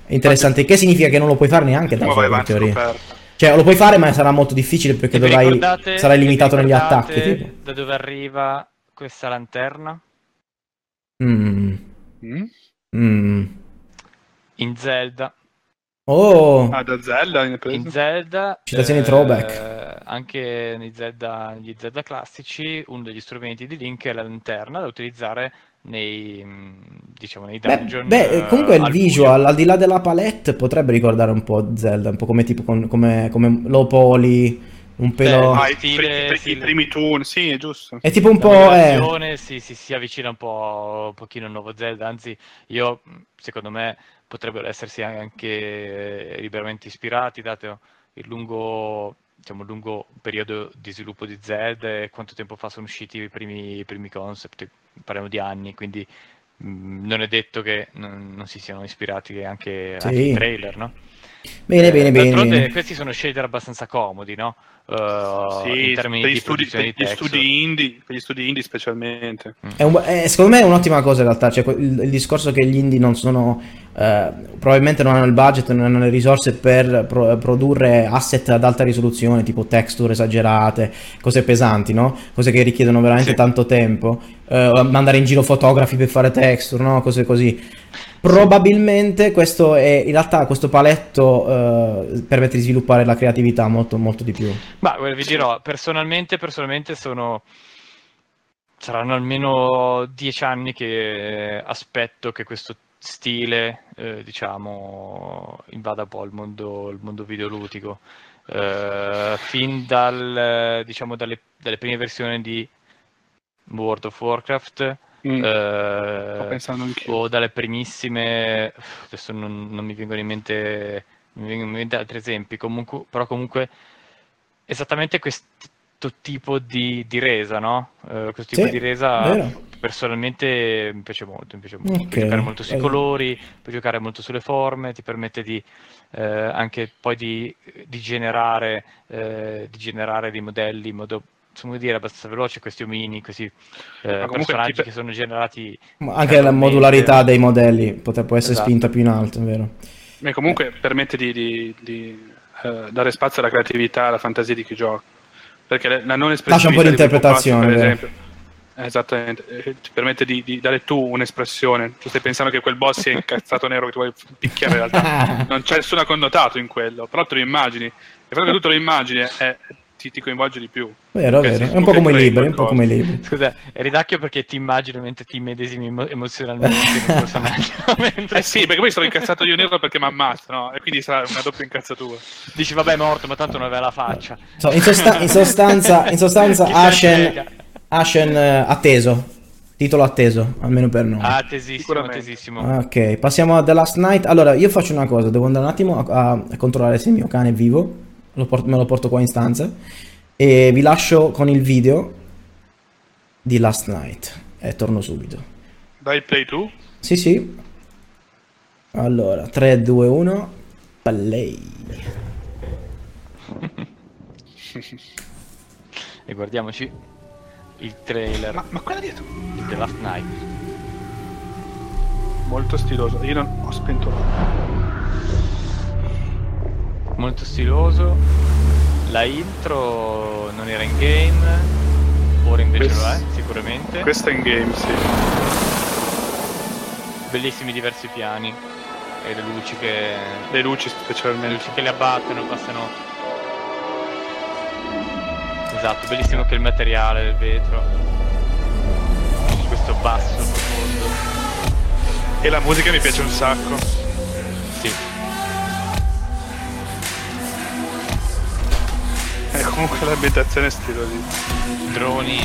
interessante, che significa che non lo puoi fare neanche da solo in teoria. Cioè, lo puoi fare, ma sarà molto difficile perché E dovrai, sarai e limitato negli attacchi. Tipo. Da dove arriva questa lanterna? Mm, Mm? mm. In Zelda. Oh, Ah, da Zelda? In Zelda, Citazioni eh, throwback. anche nei Zelda, negli Zelda classici, uno degli strumenti di Link è la lanterna da utilizzare nei, mh, diciamo, nei beh, dungeon. beh, eh, comunque il al visual, buio. al di là della palette, potrebbe ricordare un po' Zelda, un po' come tipo con- come, come low poly, un pelo... Beh, Ah, i, stile- pri- i primi toon, sì, è giusto. è tipo un La po'... Eh, si, si, si avvicina un po' un pochino al nuovo Zelda, anzi io secondo me potrebbero essersi anche eh, liberamente ispirati, dato il lungo, diciamo, lungo periodo di sviluppo di Zelda e quanto tempo fa sono usciti i primi, i primi concept, parliamo di anni, quindi mh, non è detto che non, non si siano ispirati anche, Sì. anche i trailer, no? bene, bene, Eh, bene, questi sono shader abbastanza comodi, no? Eh, Sì, in termini per gli di studi, per gli studi indie, per gli studi indie specialmente. È un- eh, secondo me è un'ottima cosa in realtà, cioè, il, il discorso che gli indie non sono eh, probabilmente non hanno il budget, non hanno le risorse per pro- produrre asset ad alta risoluzione, tipo texture esagerate, cose pesanti, no? Cose che richiedono veramente Sì. tanto tempo, eh, mandare in giro fotografi per fare texture, no? Cose così. Probabilmente questo è, in realtà questo paletto eh, permette di sviluppare la creatività molto, molto di più. Ma vi dirò, personalmente, personalmente sono... Saranno almeno dieci anni che aspetto che questo stile, eh, diciamo, invada un po' il mondo, il mondo videoludico. Eh, fin dal, diciamo, dalle, dalle prime versioni di World of Warcraft, Mm, eh, o dalle primissime, adesso non, non mi vengono in mente, mi vengono in mente altri esempi, comunque, però comunque esattamente questo tipo di, di resa, no? Eh, questo tipo Sì, di resa vero. personalmente mi piace molto, mi piace molto. Puoi giocare molto sui eh. colori, puoi giocare molto sulle forme, ti permette di eh, anche poi di, di generare, eh, di generare dei modelli in modo come dire, abbastanza veloce, questi omini, questi eh, personaggi ti che sono generati Ma Anche la modularità dei modelli potre- può essere Esatto. spinta più in alto, vero? E comunque permette di, di- di, eh, dare spazio alla creatività, alla fantasia di chi gioca. Perché la non Lascia un po' di interpretazione, per esempio, eh, esattamente, eh, ti permette di, di dare tu un'espressione. Tu stai pensando che quel boss sia incazzato nero che ti vuoi picchiare, in realtà non c'è nessun connotato in quello, però te lo immagini. E proprio che tu te lo immagini eh, ti, ti coinvolge di più. Vero, vero. È un po' come i libri, un po' come i libri. Scusa, ridacchio perché ti immagino mentre ti medesimi emo- emozionalmente in un personaggio. mentre Eh sì, perché poi sono incazzato io nero perché mi ammazza, no? E quindi sarà una doppia incazzatura. dici vabbè è morto, ma tanto non aveva la faccia. So, in, sosta- in sostanza, in sostanza Ashen. Ashen eh, atteso. Titolo atteso, almeno per noi. Ah, tesissimo, Sicuramente. tesissimo. Ok, passiamo a The Last Night. Allora, io faccio una cosa, devo andare un attimo a, a- a controllare se il mio cane è vivo. Lo por- me lo porto qua in stanza. E vi lascio con il video di Last Night. E torno subito. Dai play tu. Sì, sì. Allora, 3, 2, 1. Play. E guardiamoci il trailer Ma, ma quella dietro, di The Last Night. molto stiloso. Io non ho spento Molto stiloso. La intro non era in game, ora invece Questo- lo è, sicuramente. Questo è in game, sì. Bellissimi diversi piani. E le luci che. Le luci Le specialmente. luci che le abbattono, passano. Esatto, bellissimo anche il materiale del vetro. Questo basso profondo. E la musica mi piace un sacco. Comunque l'ambientazione è stilosissima. Droni,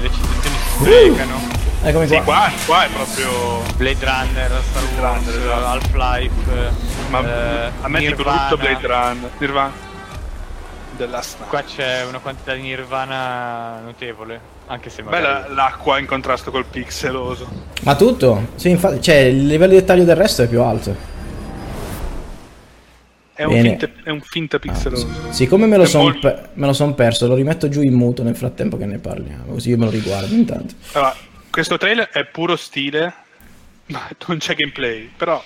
le citazioni si sprecano. Eccomi Sì, qua. qua, qua è proprio... Blade Runner, Star Wars, Runner, esatto. Half-Life. Ma eh, a me è brutto Blade Runner. Nirvana. The Last Night. Qua c'è una quantità di Nirvana notevole, anche se magari... Bella l'acqua in contrasto col pixeloso. Ma tutto? Sì, infatti, cioè, il livello di dettaglio del resto è più alto. È un, finta, è un finta pixeloso. Siccome me lo sono molto- son perso, lo rimetto giù in muto nel frattempo che ne parliamo, così io me lo riguardo intanto. Allora, questo trailer è puro stile, ma non c'è gameplay. Però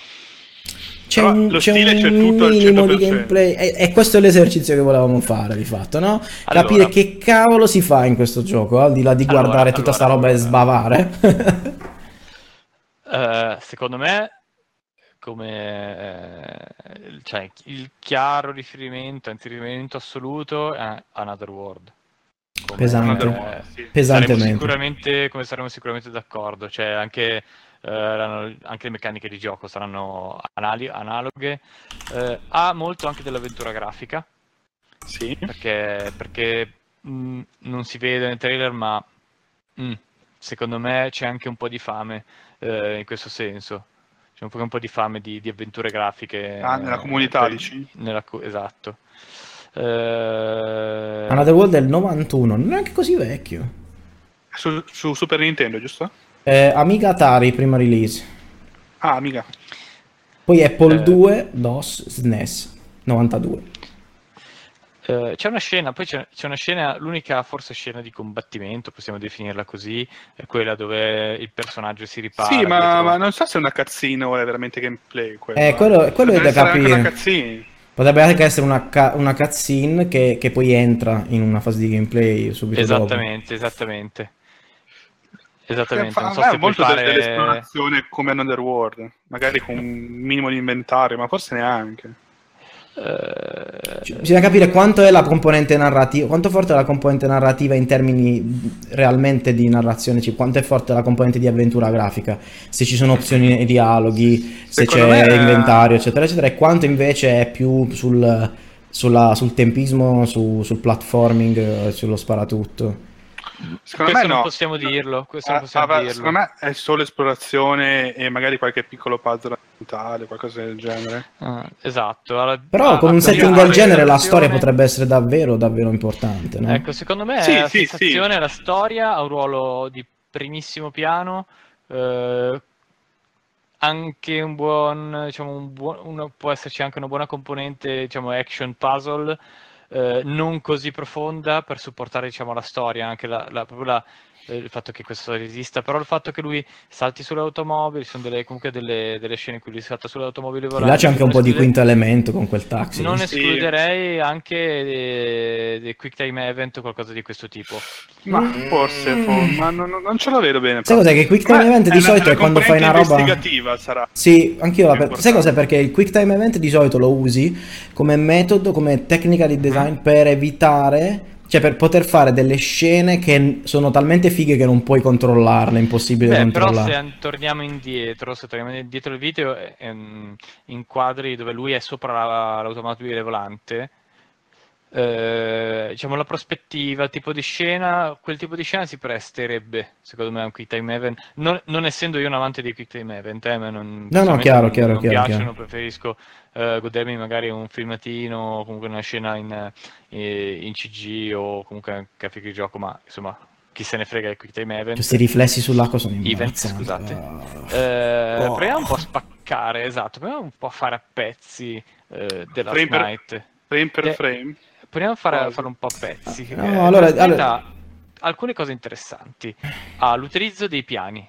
C'è Però un, lo c'è stile un c'è tutto al minimo di 100%. gameplay e, e questo è l'esercizio che volevamo fare di fatto, no? Capire Allora. che cavolo si fa in questo gioco, al di là di Allora, guardare tutta sta allora, roba e sbavare. Eh, secondo me, come eh, cioè, il chiaro riferimento, anzi riferimento assoluto è Another World. Come, Pesante. eh, Another World, sì. Pesantemente. sicuramente, come saremo sicuramente d'accordo, cioè anche, eh, anche le meccaniche di gioco saranno anali- analoghe. Eh, ha molto anche dell'avventura grafica, sì. perché, perché mh, non si vede nel trailer, ma mh, secondo me c'è anche un po' di fame eh, in questo senso. C'è un po', un po' di fame di, di avventure grafiche. Ah, nella eh, comunità, per- dici? nella esatto. Eh, Another World del 91, non è neanche così vecchio. Su, su Super Nintendo, giusto? Eh, Amiga Atari, prima release. Ah, amica. Poi Apple Eh. 2, DOS, SNES, 92. Eh, c'è una scena, poi c'è, c'è una scena, l'unica forse scena di combattimento, possiamo definirla così, è quella dove il personaggio si ripara. Sì, ma, dietro- ma non so se è una cazzine o è veramente gameplay. Quello, Eh, quello- quello è da capire. Potrebbe anche essere una, ca- una cutscene che, che poi entra in una fase di gameplay subito dopo. Esattamente, esattamente. Esattamente, Fa- non so se molto fare... dell'esplorazione come Underworld, magari con un minimo di inventario, ma forse neanche. Eh, Ci- Bisogna capire quanto è la componente narrativa, quanto forte è la componente narrativa in termini realmente di narrazione, cioè quanto è forte la componente di avventura grafica, se ci sono opzioni nei dialoghi, se Secondo c'è me- inventario, eccetera, eccetera, e quanto invece è più sul, sulla- sul tempismo, su- sul platforming, eh, sullo sparatutto. Secondo Questo me non no. possiamo dirlo, questo non Ah, possiamo ah, dirlo. Secondo me è solo esplorazione e magari qualche piccolo puzzle ambientale, qualcosa del genere. Ah, esatto. Allora, Però con un setting del genere la storia potrebbe essere davvero, davvero importante, no? Ecco, secondo me Sì, la sì, sensazione, la storia ha un ruolo di primissimo piano, eh, anche un buon, diciamo, un buon, uno- può esserci anche una buona componente, diciamo, action puzzle, eh, non così profonda per supportare, diciamo, la storia, anche la, la- la- il fatto che questa storia esista, però il fatto che lui salti sulle automobili, sono delle, comunque delle, delle scene in cui lui salta sulle automobili E volanti. là c'è anche un po' di quinto elemento con quel taxi. non Sì. escluderei anche dei, dei quick time event o qualcosa di questo tipo. Ma Mm. forse, fo- ma non, non- non ce la vedo bene. Sai cos'è che Quick Time Ma Event di solito è quando fai una roba- investigativa sarà. Sì, anch'io la per-. Sai cos'è? Perché il Quick Time Event di solito lo usi come metodo, come tecnica di design per evitare, cioè per poter fare delle scene che sono talmente fighe che non puoi controllarle, è impossibile Beh, però controllare. se an- torniamo indietro, se torniamo indietro il video, ehm, in quadri dove lui è sopra la- l'automobile volante, eh, diciamo la prospettiva, il tipo di scena, quel tipo di scena si presterebbe, secondo me, a un quick time event. Non, non essendo io un amante dei quick time event, eh, non, personalmente chiaro, non- chiaro, non chiaro, piacciono, chiaro. preferisco eh, godermi magari un filmatino, o comunque una scena in, eh, in CG o comunque anche grafiche di gioco, ma insomma, chi se ne frega del quick time event. Questi riflessi sull'acqua sono Event, imbarazzanti. scusate. Ah. Eh, Oh. Proviamo un po' a spaccare, esatto, proviamo un po' a fare a pezzi eh, della Frame per- Night. Frame per Eh, frame. Proviamo a fare, a Cosa? fare un po' a pezzi. No, Eh, allora- allora- alcune cose interessanti. Ha l'utilizzo dei piani.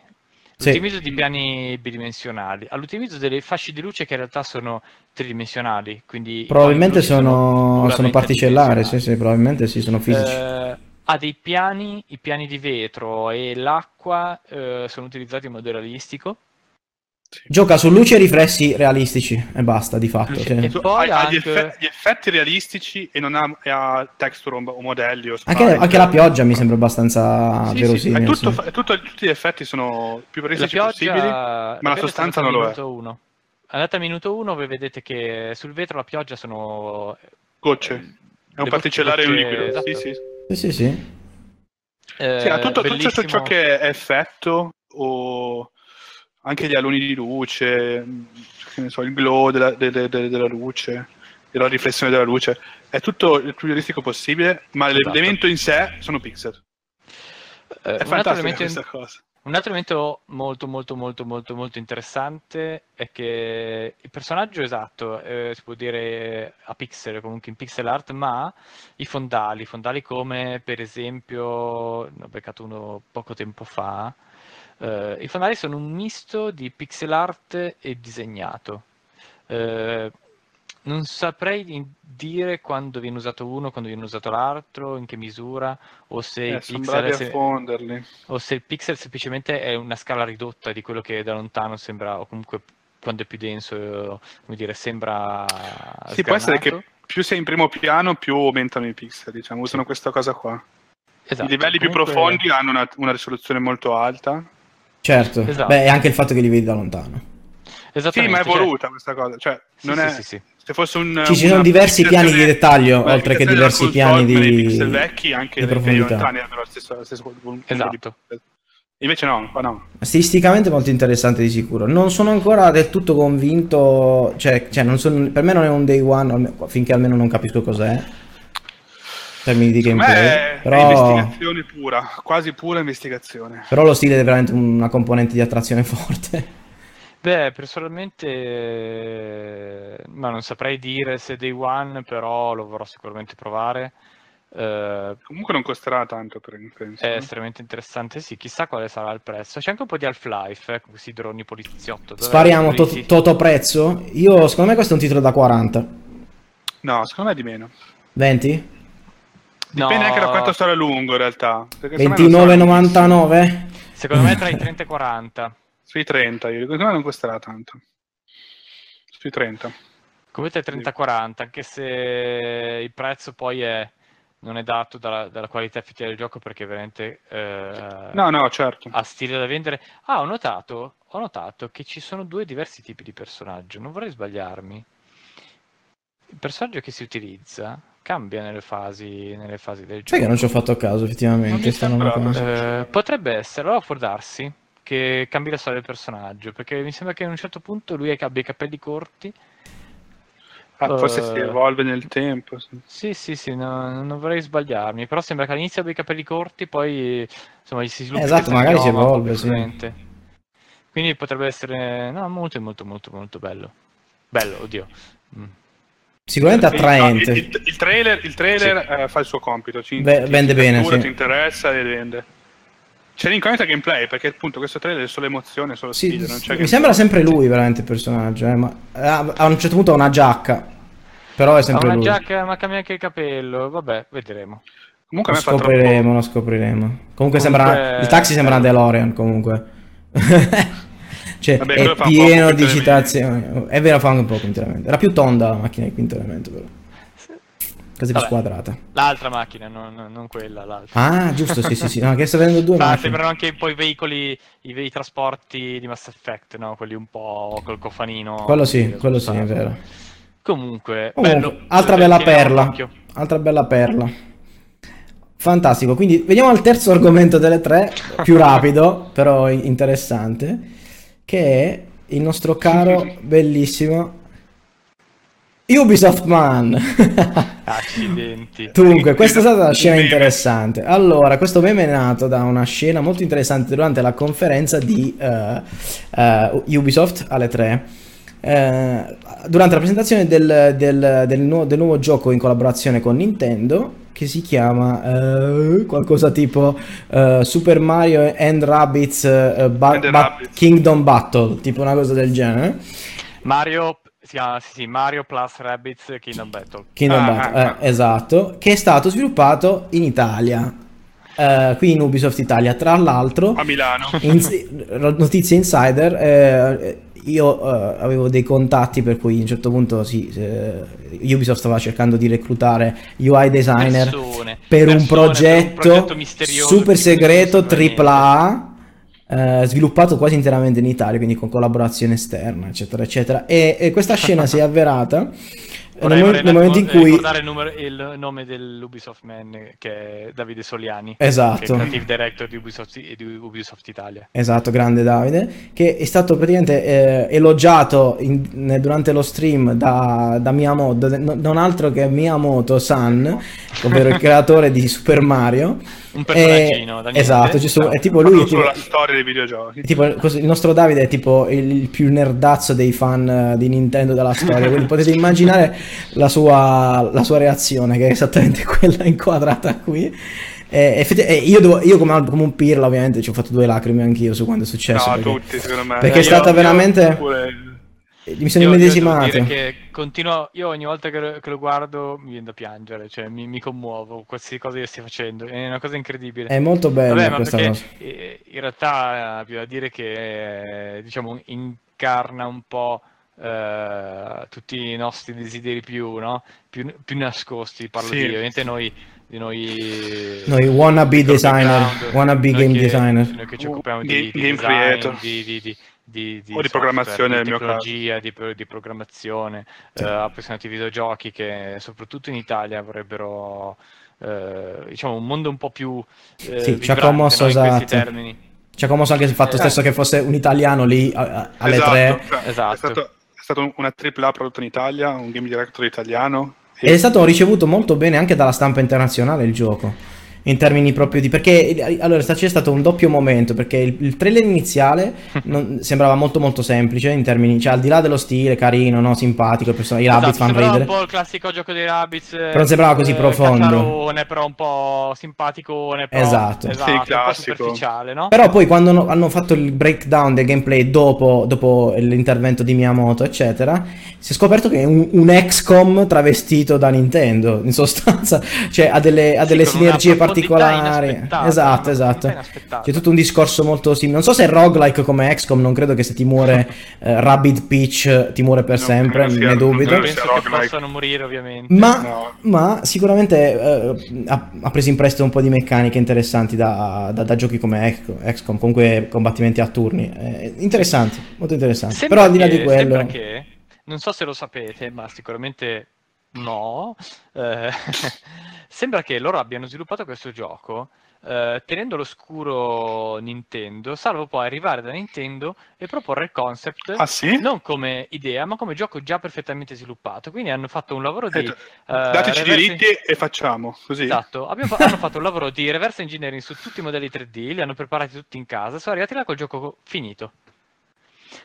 Sì. L'utilizzo di piani bidimensionali, all'utilizzo delle fasce di luce che in realtà sono tridimensionali, quindi Probabilmente sono sono, sono particellari, sì, sì, probabilmente sì, sono fisici. Eh, ha dei piani, i piani di vetro e l'acqua eh, sono utilizzati in modo realistico. Gioca su luci e riflessi realistici e basta, di fatto. Sì. e poi ha, ha gli, anche- effe- gli effetti realistici e non ha, e ha texture o, o modelli o Anche, anche la pioggia mi sembra abbastanza Sì, sì, verosimile. è tutto, sì. è tutto- tutti gli effetti sono più realistici pioggia, possibili. la la sostanza è non lo è. andata a minuto uno. Andata a minuto 1, voi vedete che sul vetro la pioggia sono... Gocce. È le un particellare e un liquido. esatto. Sì, sì. Sì, sì, sì. Eh, Sì, ha tutto, tutto ciò che è effetto o anche gli aloni di luce, che ne so, il glow della, de- de- de- della luce, e la riflessione della luce. È tutto il più realistico possibile, ma Esatto. l'elemento in sé sono pixel. Eh, È un, altro fantastica elemento, questa cosa. un altro elemento molto molto molto molto molto interessante è che il personaggio esatto, eh, si può dire a pixel, comunque in pixel art, ma i fondali, fondali come per esempio, ne ho beccato uno poco tempo fa, eh, i fondali sono un misto di pixel art e disegnato. Eh, non saprei di- dire quando viene usato uno, quando viene usato l'altro, in che misura, o se Eh, il pixel se- fonderli. o se il pixel semplicemente è una scala ridotta di quello che da lontano sembra, o comunque quando è più denso, come dire, sembra Sì, può essere che più sei in primo piano, più aumentano i pixel, diciamo, usano questa cosa qua. Esatto, I livelli più comunque- profondi hanno una, una risoluzione molto alta. Certo. Esatto. Beh, e anche il fatto che li vedi da lontano. Sì, ma è cioè- voluta questa cosa. Cioè, sì, non sì, è... sì, sì. Se fosse un... Ci sono diversi piani di dettaglio, oltre che diversi piani di- nei pixel vecchi anche di profondità. lo stesso, lo stesso di Esatto. Invece no, qua no. Stilisticamente molto interessante di sicuro. Non sono ancora del tutto convinto, cioè, cioè non sono- per me non è un day one finché almeno non capisco cos'è. In termini di gameplay. è, è Però, investigazione pura, quasi pura investigazione. però lo stile è veramente una componente di attrazione forte. Beh, personalmente, eh, ma non saprei dire se Day One, però lo vorrò sicuramente provare. Eh, Comunque non costerà tanto, per penso. è no? estremamente interessante, sì, chissà quale sarà il prezzo. C'è anche un po' di Half-Life, eh, con questi droni poliziotto. Dov'è? Spariamo to- toto prezzo? Io, secondo me questo è un titolo da 40. No, secondo me di meno. 20? Dipende No, anche da quanto sarà lungo in realtà. perché secondo me non sarà 29,99? Secondo me tra i 30 e i 40. Sui 30, io dico, secondo me non costerà tanto. Sui 30. Comunque 30-40, anche se il prezzo poi è, non è dato dalla, dalla qualità effettiva del gioco perché veramente eh, No, no, certo. ha stile da vendere. Ah, ho notato, ho notato che ci sono due diversi tipi di personaggio, non vorrei sbagliarmi. Il personaggio che si utilizza cambia nelle fasi, nelle fasi del Sai che gioco. non ci ho fatto caso, effettivamente. cosa. Eh, potrebbe essere, allora può darsi che cambi la storia del personaggio, perché mi sembra che a un certo punto lui abbia i capelli corti. Ah, forse Eh, si evolve nel tempo. sì. Sì, sì, sì, no- non vorrei sbagliarmi, però sembra che all'inizio abbia i capelli corti, poi insomma gli si sviluppa Esatto, questo magari si evolve, sì. Quindi potrebbe essere no, molto molto molto molto bello. Bello, oddio. Mm. Sicuramente Il- no, attraente. Il, il- il trailer, il trailer eh, fa il suo compito. Ci, Beh, ti- vende ti bene, cattura, sì. Ti interessa e vende. C'è l'incognita gameplay perché appunto questo trailer è solo emozione, solo Sì, sfida. Non c'è mi gameplay. sembra sempre lui veramente il personaggio, eh, ma a a un certo punto ha una giacca, però è Ha sempre una lui. giacca, ma cambia anche il capello. Vabbè, vedremo. Comunque a Lo me fa troppo... scopriremo, lo scopriremo. Comunque, Comunque- sembra il taxi sembra una DeLorean comunque. cioè, Vabbè, è pieno di citazioni. È vero, fa anche un po' quinto elemento. Era più tonda la macchina di quinto elemento, però. Quasi più Vabbè. squadrata. L'altra macchina, non, non- quella, l'altra. Ah, giusto, sì, sì, sì. No, che sto vedendo due macchine. sembrano anche un po' i veicoli, i, i trasporti di Mass Effect, no? Quelli un po' col cofanino. Quello sì, così, quello sì, è spossato. vero. Comunque, Comunque, bello. altra bella perla. Altra bella perla. Fantastico, quindi veniamo al terzo argomento delle tre, più rapido, però interessante, che è il nostro caro, bellissimo Ubisoft Man. Accidenti. Dunque, questa è stata una scena interessante. Allora, questo meme è nato da una scena molto interessante durante la conferenza di eh, eh, Ubisoft alle 3. Eh, durante la presentazione del, del- del nuovo, del nuovo gioco in collaborazione con Nintendo che si chiama eh, qualcosa tipo eh, Super Mario and Rabbids eh, Ba- Ba-. Kingdom Battle, tipo una cosa del genere. Mario, si chiama, sì, sì, Mario plus Rabbids Kingdom Battle. Kingdom Ah, Battle, ah, eh, esatto, che è stato sviluppato in Italia, eh, qui in Ubisoft Italia. Tra l'altro, A Milano. in- notizie insider, eh, io eh, avevo dei contatti per cui a un certo punto sì, eh, Ubisoft stava cercando di reclutare UI designer Persone, per, un persone, progetto per un progetto super segreto. AAA eh, sviluppato quasi interamente in Italia, quindi con collaborazione esterna, eccetera, eccetera. E, e questa scena si è avverata Vorrei, nel, vorrei momento in cui ricordare il, numero- il nome dell'Ubisoft Man che è Davide Soliani, Esatto. che è il creative director di Ubisoft, di Ubisoft Italia. Esatto, grande Davide, che è stato praticamente eh, elogiato in- durante lo stream da, da Miyamoto, non altro che Miyamoto San, ovvero il creatore di Super Mario. Un personaggino, Eh, da niente. Esatto, giusto, No, è tipo lui, è tipo, la storia dei videogiochi. tipo- così, il nostro Davide è tipo il, più nerdazzo dei fan eh, di Nintendo della storia, quindi potete immaginare la sua, la sua reazione, che è esattamente quella inquadrata qui. E, effetti- e io, devo- io come, come un pirla ovviamente ci ho fatto due lacrime anch'io su quando è successo. No, perché- tutti secondo me. perché è Io- stata io- veramente- pure- Mi sono Io- immedesimato. dire che continuo, io ogni volta che lo, che lo guardo mi viene da piangere, cioè mi, mi commuovo, qualsiasi cosa io stia facendo, è una cosa incredibile. È molto bella Vabbè, questa cosa. eh, in realtà eh, bisogna dire che eh, diciamo incarna un po' eh, tutti i nostri desideri più, no? più, più nascosti, parlo Sì. di ovviamente noi di noi Noi wannabe designer, wannabe game che- designer. noi che ci Uh, occupiamo di, di game design, creator. di, di, di, di, O di software, programmazione di tecnologia, di, di programmazione, Sì. eh, appassionati di videogiochi che soprattutto in Italia vorrebbero eh, diciamo un mondo un po' più eh, Sì, ci ha vibrante, commosso, no, in questi esatto. termini. Ci ha commosso anche il fatto Eh. stesso che fosse un italiano lì a- alle esatto, tre. cioè, Esatto. È stato, è stato una AAA prodotta in Italia, un game director italiano. Ed è stato ricevuto molto bene anche dalla stampa internazionale il gioco. In termini proprio di perché eh, allora c'è stato un doppio momento perché il, il trailer iniziale non- sembrava molto molto semplice in termini cioè al di là dello stile carino no simpatico il person- i Esatto, rabbit fanno ridere un po' il classico gioco dei Rabbids. eh, Però non sembrava così profondo. cacciarone, però un po' simpaticone. Però, Esatto. esatto Sì, un po' classico. superficiale, no? Però poi quando hanno- hanno fatto il breakdown del gameplay dopo, dopo l'intervento di Miyamoto, eccetera, si è scoperto che è un, un XCOM travestito da Nintendo, in sostanza, cioè ha delle, ha Sì, delle una sinergie profondità particolari. Esatto, esatto. C'è tutto un discorso molto simile. Non so se è roguelike come XCOM, non credo che se ti muore eh, Rabbit Peach ti muore per No, sempre, sia- ne dubito. Non penso che possano morire, ovviamente. Ma, No. ma sicuramente eh, ha, ha preso in prestito un po' di meccaniche interessanti da, da- da giochi come XCOM, comunque combattimenti a turni. Eh, interessanti, molto interessanti. Sembra Però al di là di quello... Che, non so se lo sapete, ma sicuramente no, eh, sembra che loro abbiano sviluppato questo gioco eh, tenendo l'oscuro Nintendo, salvo poi arrivare da Nintendo e proporre il concept Ah sì? non come idea, ma come gioco già perfettamente sviluppato. Quindi hanno fatto un lavoro di... Eh, eh, Dateci i reverse- diritti e facciamo, così. Esatto, abbiamo fa- hanno fatto un lavoro di reverse engineering su tutti i modelli 3D, li hanno preparati tutti in casa, sono arrivati là col gioco finito.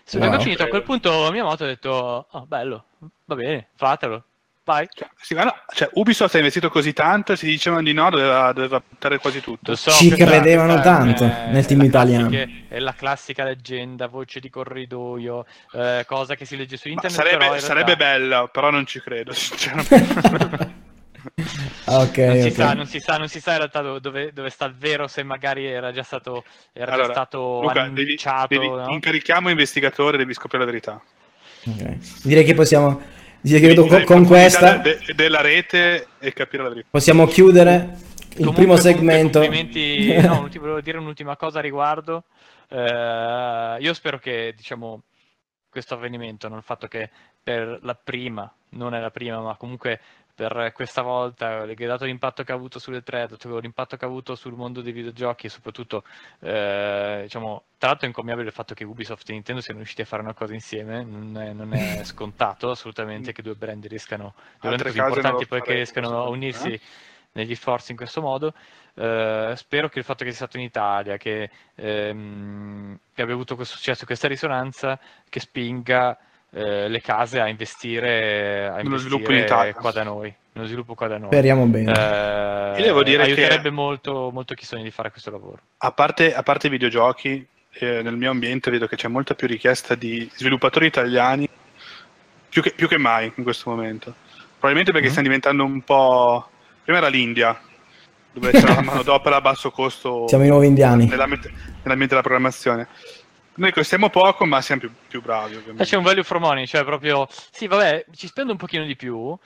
Sul Wow. gioco finito, a quel punto Miyamoto ha detto, oh bello, va bene, fatelo, vai. Cioè, sì, ma no, cioè, Ubisoft ha investito così tanto, se dicevano di no doveva, doveva buttare quasi tutto. So, Ci credevano questa tanto è- nel è team italiano. È la classica leggenda, voce di corridoio, eh, cosa che si legge su Ma internet. sarebbe, realtà sarebbe bella, però non ci credo, sinceramente. ok, Non si, ok. sa, non si sa, non si sa in realtà do- dove, dove sta il vero, se magari era già stato, era Allora, già stato Luca, devi, annunciato. devi- no? incarichiamo investigatore, devi scoprire la verità. Ok. Direi che possiamo... Direi che Devi con, con questa de- della rete e capire la verità. possiamo chiudere il Comunque- primo comunque segmento. complimenti- no, ultimo- volevo dire un'ultima cosa a riguardo. Eh, io spero che, diciamo, questo avvenimento, non il fatto che per la prima, non è la prima, ma comunque per questa volta, eh, dato l'impatto che ha avuto sulle tre, dato l'impatto che ha avuto sul mondo dei videogiochi e soprattutto, eh, diciamo, tra l'altro è incommiabile il fatto che Ubisoft e Nintendo siano riusciti a fare una cosa insieme, non è, non è scontato assolutamente che due brand riescano, due brand così importanti poi che riescano a unirsi eh? negli sforzi in questo modo. Eh, spero che il fatto che sia stato in Italia, che, ehm, che abbia avuto questo successo, questa risonanza, che spinga eh, le case a investire, a Nello sviluppo investire in Italia. qua da noi, nello sviluppo qua da noi. Speriamo bene. Eh, Io devo dire che- aiuterebbe molto, molto chi sogna di fare questo lavoro. A parte, a parte i videogiochi, eh, nel mio ambiente vedo che c'è molta più richiesta di sviluppatori italiani, più che, più che mai in questo momento. Probabilmente perché Mm. stanno diventando un po'... Prima era l'India, dove c'era la manodopera a basso costo Siamo i nuovi indiani. nell'ambiente, nell'ambiente della programmazione. Noi costiamo poco, ma siamo più, più bravi, Ma ovviamente. c'è un value for money, cioè proprio, sì vabbè, ci spendo un pochino di più,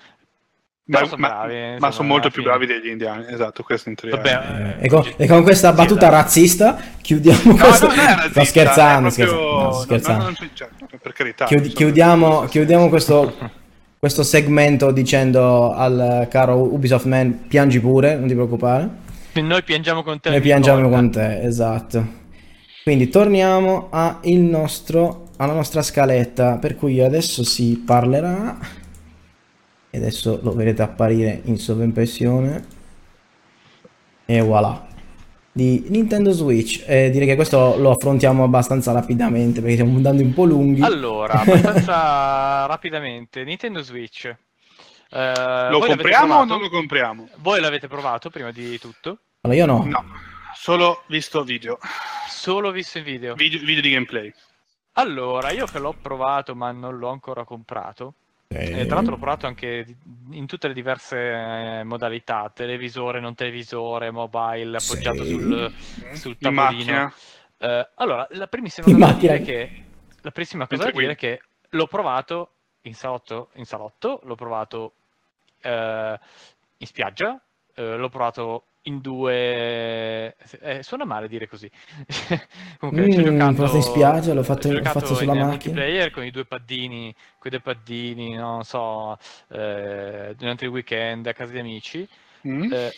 Ma, sono ma- bravi, ma insomma, sono molto più bravi degli indiani, esatto, questo in teoria. Vabbè, Eh, e, con, e con questa battuta razzista chiudiamo No, questo. no, razzista, sto scherzando, proprio- scherzando, no, sto scherzando. no, cioè, per carità. Insomma. chiudiamo, chiudiamo questo, questo segmento dicendo al caro Ubisoft Man piangi pure, non ti preoccupare. Noi piangiamo con te. Noi piangiamo volta. con te, esatto. Quindi torniamo a il nostro, alla nostra scaletta, per cui adesso si parlerà, e adesso lo vedete apparire in sovraimpressione, e voilà, di Nintendo Switch. E direi che questo lo affrontiamo abbastanza rapidamente, perché stiamo andando un po' lunghi. Allora, abbastanza rapidamente, Nintendo Switch. Eh, Lo compriamo o non lo compriamo? Voi l'avete provato prima di tutto? Allora, io no. No, solo visto video. Solo visto il video. Video, video di gameplay. Allora, io che l'ho provato ma non l'ho ancora comprato. Eh, E tra l'altro l'ho provato anche in tutte le diverse eh, modalità, televisore, non televisore, mobile, appoggiato Sì. sul, sul In tavolino. macchina. Eh, allora, la primissima In cosa da dire è che la primissima cosa da dire è che l'ho provato in salotto, in salotto l'ho provato eh, in spiaggia, eh, l'ho provato in due eh, suona male dire così. Comunque ci ho Mm, giocato provato in spiaggia, l'ho fatto- ci ho l'ho giocato fatto sulla in macchina. multiplayer con i due paddini, con i due paddini, non so, eh, durante il weekend a casa di amici. Mm? Eh,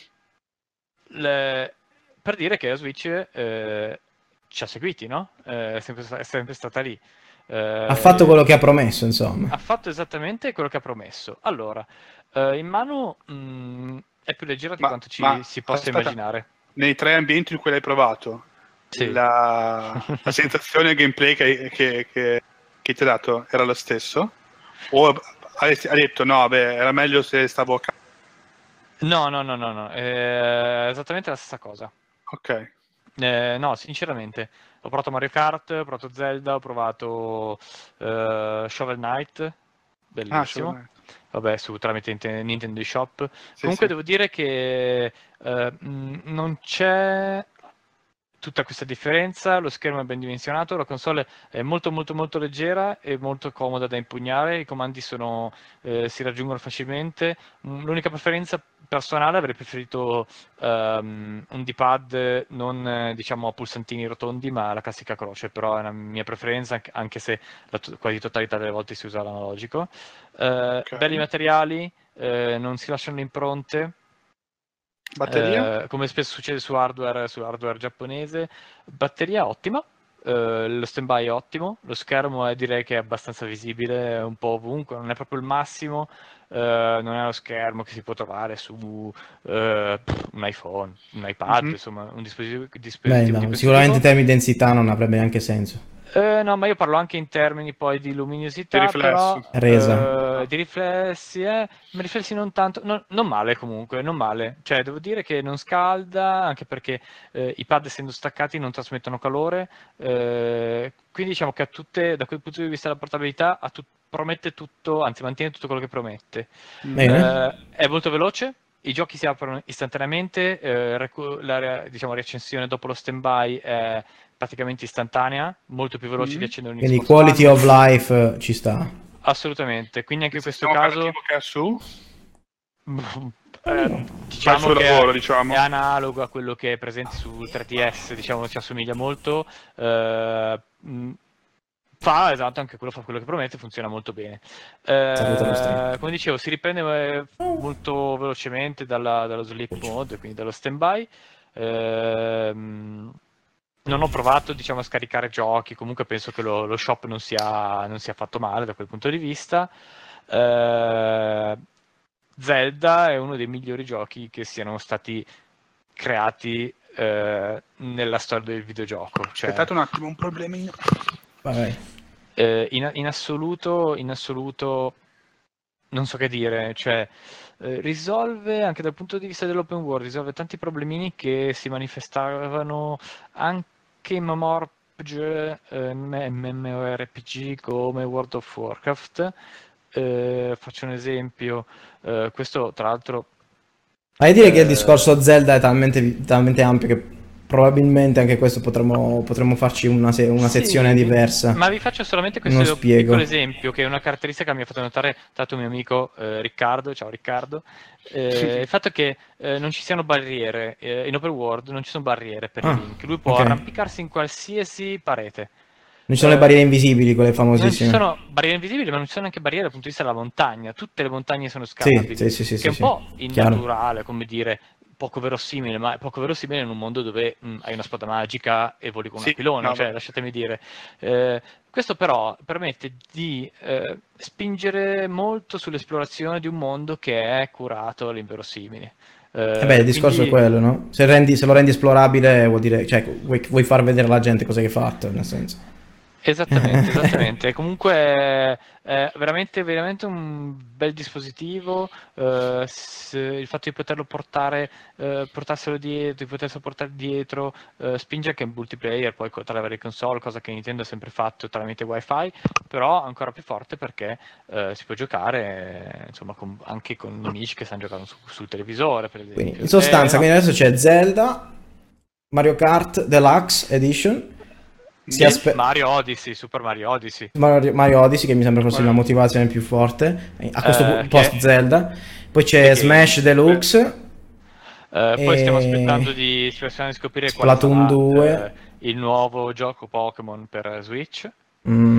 le- per dire che la Switch eh, ci ha seguiti, no? Eh, è, sempre, è sempre stata lì. Eh, Ha fatto quello che ha promesso, insomma. ha fatto esattamente quello che ha promesso. Allora, eh, in mano mh, È più leggera di Ma- quanto ci ma- si possa aspetta. immaginare. Nei tre ambienti in cui l'hai provato, Sì. la, la sensazione gameplay che, che- che- che ti ha dato era lo stesso? O hai, hai detto no, beh, era meglio se stavo a casa? No, no, no, no, no, è esattamente la stessa cosa. Ok. Eh, no, sinceramente, ho provato Mario Kart, ho provato Zelda, ho provato eh, Shovel Knight, Ah, bellissimo. sure. Vabbè, su tramite Inte- Nintendo eShop. Sì, Comunque sì. devo dire che eh, non c'è tutta questa differenza, lo schermo è ben dimensionato, la console è molto molto molto leggera e molto comoda da impugnare, i comandi sono, eh, si raggiungono facilmente. Mm, L'unica preferenza personale avrei preferito ehm, un D-pad non diciamo a pulsantini rotondi ma la classica croce, però è una mia preferenza anche- se la to- quasi totalità delle volte si usa l'analogico. Eh, Ok. Belli materiali, eh, non si lasciano le impronte. Batteria? Eh, come spesso succede su hardware, su hardware giapponese, batteria ottima, eh, lo standby è ottimo, lo schermo è, direi che è abbastanza visibile un po' ovunque, non è proprio il massimo, eh, non è lo schermo che si può trovare su eh, un iPhone, un iPad, Mhm. insomma, un dispositivo, Beh, dispositivo no, di questo sicuramente in termini di densità non avrebbe neanche senso. Eh, no, ma io parlo anche in termini poi di luminosità, Di riflessi. però Resa. eh, di riflessi, eh, ma riflessi non tanto, no- non male comunque, non male. Cioè, devo dire che non scalda, anche perché eh, i pad essendo staccati non trasmettono calore, eh, quindi diciamo che a tutte, da quel punto di vista della portabilità, a tut- promette tutto, anzi mantiene tutto quello che promette. Bene. Eh, è molto veloce, i giochi si aprono istantaneamente, eh, recu- la re- diciamo, recensione dopo lo standby è praticamente istantanea, molto più veloce Mhm. di accendere un Quindi quality of life eh, ci sta. Assolutamente, quindi anche in questo caso che ha su? eh, diciamo suo che lavoro, è, diciamo. è analogo a quello che è presente sul 3DS, diciamo ci assomiglia molto. eh, mh, Fa esatto, anche quello fa quello che promette, funziona molto bene. Eh, come dicevo, si riprende eh, molto velocemente dalla- dallo sleep mode, quindi dallo standby. Ehm, non ho provato diciamo, a scaricare giochi, comunque penso che lo, lo shop non sia, non sia fatto male da quel punto di vista. Eh, Zelda è uno dei migliori giochi che siano stati creati eh, nella storia del videogioco. Cioè, Aspettate un attimo, un problemino. Eh, in, in assoluto, in assoluto, non so che dire, cioè, eh, risolve anche dal punto di vista dell'open world, risolve tanti problemini che si manifestavano anche in MMORPG, eh, MMORPG come World of Warcraft. Eh, faccio un esempio, eh, questo tra l'altro Hai dire che il Eh, discorso Zelda è talmente, talmente ampio che probabilmente anche questo potremmo, potremmo farci una, se- una Sì, sezione diversa. Ma vi faccio solamente questo spiego. piccolo esempio, che è una caratteristica che mi ha fatto notare tanto mio amico eh, Riccardo. Ciao Riccardo. Eh, il fatto che eh, non ci siano barriere eh, in open world, non ci sono barriere per Ah, i link. Lui può ok. arrampicarsi in qualsiasi parete. Non ci sono le eh, barriere invisibili, quelle Non ci famosissime. sono barriere invisibili, ma non ci sono neanche barriere dal punto di vista della montagna. Tutte le montagne sono scalabili. sì, sì, sì, che sì, è un sì. po' Chiaro. innaturale, come dire, poco verosimile, ma è poco verosimile in un mondo dove mh, hai una spada magica e voli con un Sì, aquilone, no, cioè, lasciatemi dire. Eh, questo però permette di eh, spingere molto sull'esplorazione di un mondo che è curato all'inverosimile. Eh, Eh beh, il discorso quindi- è quello, no? Se, rendi- se lo rendi esplorabile vuol dire, cioè, vuoi, vuoi far vedere alla gente cosa hai fatto, nel senso. Esattamente, esattamente. Comunque è è veramente, veramente un bel dispositivo. eh, se- il fatto di poterlo portare, eh, portarselo dietro, di poterselo portare dietro, eh, spinge anche in multiplayer, poi tra le varie console, cosa che Nintendo ha sempre fatto tramite WiFi, però ancora più forte perché eh, si può giocare eh, insomma, con- anche con nemici che stanno giocando su- sul televisore, per esempio. Quindi, in sostanza, Eh, no, quindi adesso c'è Zelda, Mario Kart Deluxe Edition, Sì, aspe- Mario Odyssey, Super Mario Odyssey. Mario, Mario Odyssey, che mi sembra fosse Mario- la motivazione più forte, eh, a questo Eh, punto che- post Zelda. Poi c'è Smash Deluxe, Eh, poi stiamo E- aspettando di, di scoprire Splatoon sarà, 2. eh, il nuovo gioco Pokémon per Switch. mm,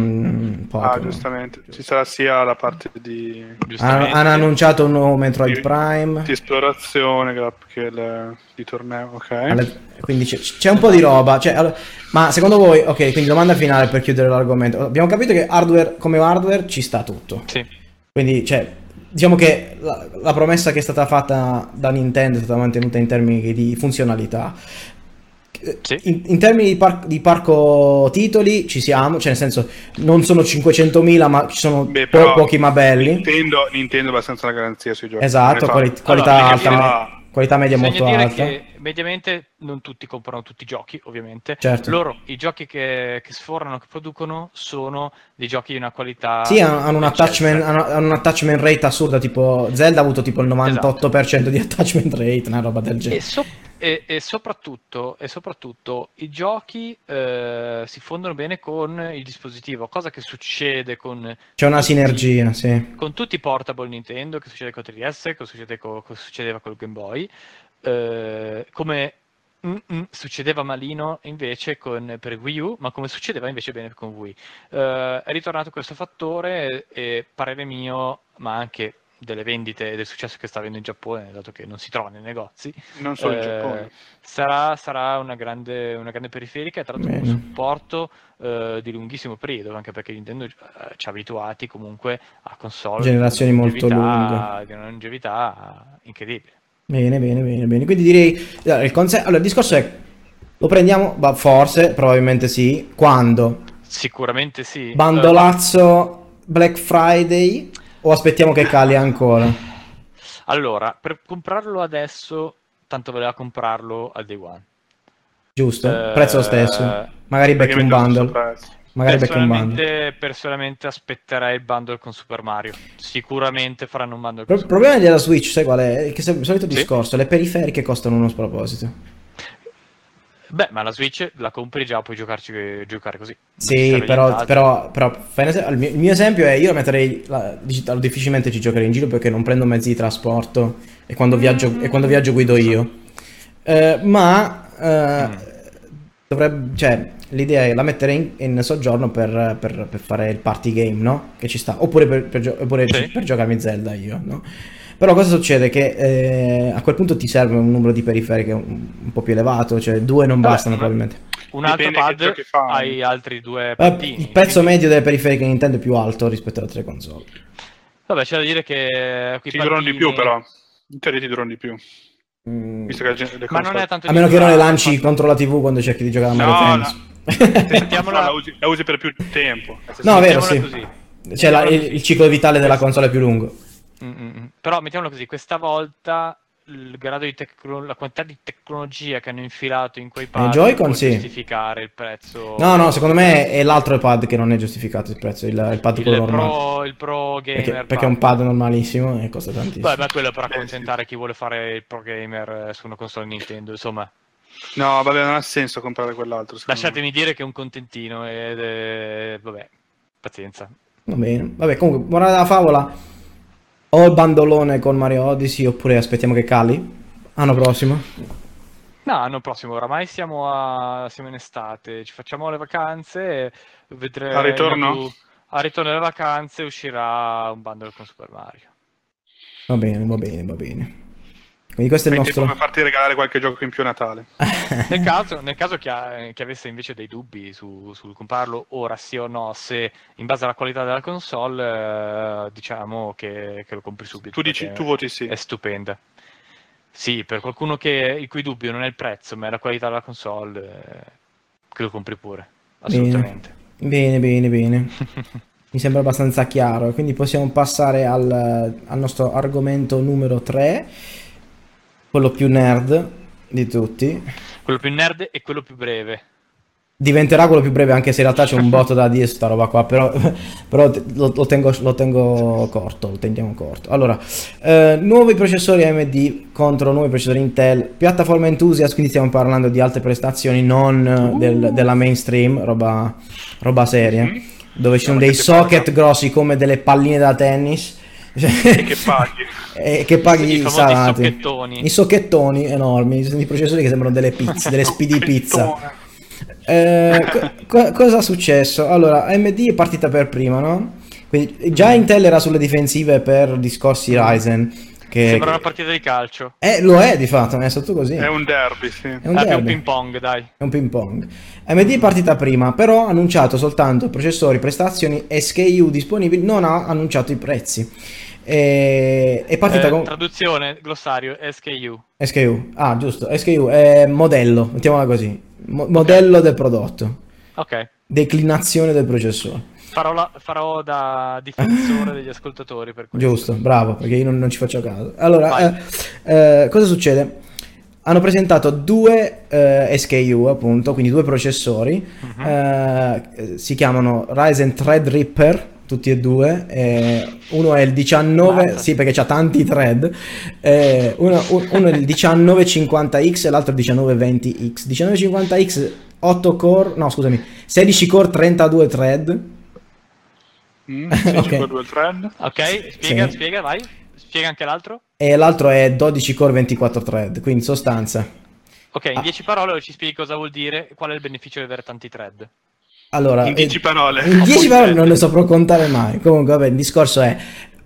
Ah, Pokémon. giustamente. Ci sarà sia la parte di, hanno, Giustamente. hanno annunciato un nuovo Metroid Sì. Prime. di esplorazione che, la- che il, di torneo, ok? alle- quindi c'è, c'è un po' di roba. cioè, allora- ma secondo voi, ok, quindi domanda finale per chiudere l'argomento. Abbiamo capito che hardware come hardware ci sta tutto. Sì. Quindi, cioè, diciamo che la, la promessa che è stata fatta da Nintendo è stata mantenuta in termini di funzionalità. Sì. In, in termini di, par- di parco titoli ci siamo, cioè nel senso non sono 500.000 ma ci sono Beh, po- però pochi ma belli. Nintendo, Nintendo abbastanza la garanzia sui giochi. Esatto, quali- qualità Allora, alta, me- qualità media molto dire alta. che mediamente non tutti comprano tutti i giochi, ovviamente. Certo. Loro, i giochi che, che sfornano, che producono, sono dei giochi di una qualità... Sì, hanno hanno un, attachment, hanno- hanno un attachment rate assurda, tipo Zelda ha avuto tipo il Esatto. 98% di attachment rate, una roba del E, genere. so- e- e soprattutto, e soprattutto i giochi eh, si fondono bene con il dispositivo, cosa che succede con C'è una tutti- sinergia, sì. con tutti i portable Nintendo, che succede con 3DS, che succede co- che succedeva col Game Boy, eh, come mm, mm, succedeva malino invece con, per Wii U, ma come succedeva invece bene con Wii. Eh, è ritornato questo fattore e, e parere mio, ma anche delle vendite e del successo che sta avendo in Giappone, dato che non si trova nei negozi, Non solo in eh, Giappone. sarà, sarà una, grande, una grande periferica e tra l'altro Bene. supporto eh, di lunghissimo periodo, anche perché Nintendo eh, ci ha abituati comunque a console Generazioni di una molto longevità- di una longevità incredibile. Bene, bene, bene, bene. Quindi direi, allora, il, conse- allora, il discorso è, lo prendiamo? Bah, forse, probabilmente sì. Quando? Sicuramente sì. Bandolazzo Black Friday o aspettiamo che cali ancora? Allora, per comprarlo adesso, tanto voleva comprarlo al day one. Giusto? Eh, Prezzo lo stesso. Magari becchi un bundle. Magari becchi un bundle. Personalmente, personalmente aspetterei il bundle con Super Mario. Sicuramente faranno un bundle Pro- con Il Super problema della Switch, sai qual è? Che se- il solito Sì. discorso, le periferiche costano uno sproposito. Beh, ma la Switch la compri già, puoi giocarci, giocare così. Sì, serve però, però, però il, mio, il mio esempio è io metterei la difficilmente ci giocherei in giro perché non prendo mezzi di trasporto e quando viaggio, e quando viaggio guido io. Eh, ma eh, Mm. dovrebbe, cioè, l'idea è la mettere in, in soggiorno per, per- per fare il party game, no? Che ci sta. Oppure per, per gio- oppure Sì. per giocarmi Zelda io, no? Però cosa succede? Che eh, a quel punto ti serve un numero di periferiche un, un po' più elevato, cioè due non Vabbè, bastano probabilmente. Un altro Dipende che pad, giochi fai. hai altri due Eh, pattini. il prezzo quindi- medio delle periferiche Nintendo è più alto rispetto alle altre console. Vabbè, c'è da dire che qui Ti durano di più, però. In teoria ti durano di più. Mm, Visto che la gente- le Ma non console- è tanto a meno che non le lanci ma- contro la TV quando cerchi di giocare a Mario No, Tennis. Mettiamola- la, usi, la usi per più tempo. No, vero, sì. così. Cioè la- il, il ciclo vitale della console è più lungo. Mm, mm, mm. Però mettiamolo così, questa volta il grado di tecno- la quantità di tecnologia che hanno infilato in quei pad Joy-Con, può sì. giustificare il prezzo. No, no, secondo me è l'altro pad che non è giustificato il prezzo, il, il pad il quello normale. pro, il pro gamer Perché, perché è un pad normalissimo e costa tantissimo. Beh, ma quello per accontentare chi vuole fare il pro gamer eh, su una console Nintendo, insomma. No, vabbè, non ha senso comprare quell'altro. secondo me. Lasciatemi dire che è un contentino ed è... vabbè, pazienza. Va bene. Vabbè, comunque, morale della favola. O il bandolone con Mario Odyssey oppure aspettiamo che cali. Anno prossimo. No, l'anno prossimo, oramai siamo, a... siamo in estate, ci facciamo le vacanze, vedremo... Al ritorno? Al ritorno delle vacanze uscirà un bundle con Super Mario. Va bene, va bene, va bene. Quindi questo è il nostro... come farti regalare qualche gioco in più a Natale. Nel caso, nel caso che, ha- che avesse invece dei dubbi su- sul comprarlo ora sì o no, se in base alla qualità della console, eh, diciamo che, che lo compri subito. Tu dici, tu voti sì. È stupenda. Sì, per qualcuno che, il cui dubbio non è il prezzo, ma è la qualità della console, eh, che lo compri pure. Assolutamente. Bene, bene, bene. Mi sembra abbastanza chiaro. Quindi possiamo passare al, al nostro argomento numero 3. Quello più nerd di tutti. Quello più nerd e quello più breve. Diventerà quello più breve, anche se in realtà c'è un botto da dire su sta roba qua, però, però lo, lo tengo, lo tengo corto, lo teniamo corto. Allora, eh, nuovi processori AMD contro nuovi processori Intel, piattaforma Enthusiast, quindi stiamo parlando di altre prestazioni, non eh, del- della mainstream, roba, roba seria, Mhm. dove ci sono dei socket grossi come delle palline da tennis. E che paghi. e che paghi I salati. socchettoni. I socchettoni enormi, i processori che sembrano delle pizze, delle speedy pizza. Eh, co- co- cosa è successo? Allora, AMD è partita per prima, no? Quindi, già Intel era sulle difensive per discorsi Ryzen. Che, Sembra una partita di calcio. Eh, lo è di fatto, è sotto così. È un derby, sì. È un Ah, più un derby. ping pong, dai. È un ping pong. AMD è partita prima, però ha annunciato soltanto processori, prestazioni e SKU disponibili, non ha annunciato i prezzi. E, è partita Eh, con Traduzione, glossario, SKU. SKU. Ah, giusto, SKU è modello, mettiamola così. Mo- modello del prodotto, Ok, declinazione del processore. farò, la- farò da difensore degli ascoltatori per questo. Giusto, bravo, perché io non, non ci faccio caso. Allora, eh, eh, cosa succede? Hanno presentato due eh, SKU, appunto, quindi due processori. Eh, si chiamano Ryzen Threadripper, tutti e due. eh, uno è il 19, Mazza. sì, perché c'ha tanti thread. eh, uno, un- uno è il 1950X e l'altro è il 1920X. 1950X 8 core, no, scusami, 16 core 32 thread. Mm, Ok. 5 thread. Ok, spiega, Sì. spiega, vai. Spiega anche l'altro. E l'altro è 12 core 24 thread, quindi in sostanza. Ok, in Ah. 10 parole ci spieghi cosa vuol dire e qual è il beneficio di avere tanti thread. Allora, In 10 eh, parole. in 10 Appunto, parole eh. non ne saprò contare mai. Comunque, vabbè, il discorso è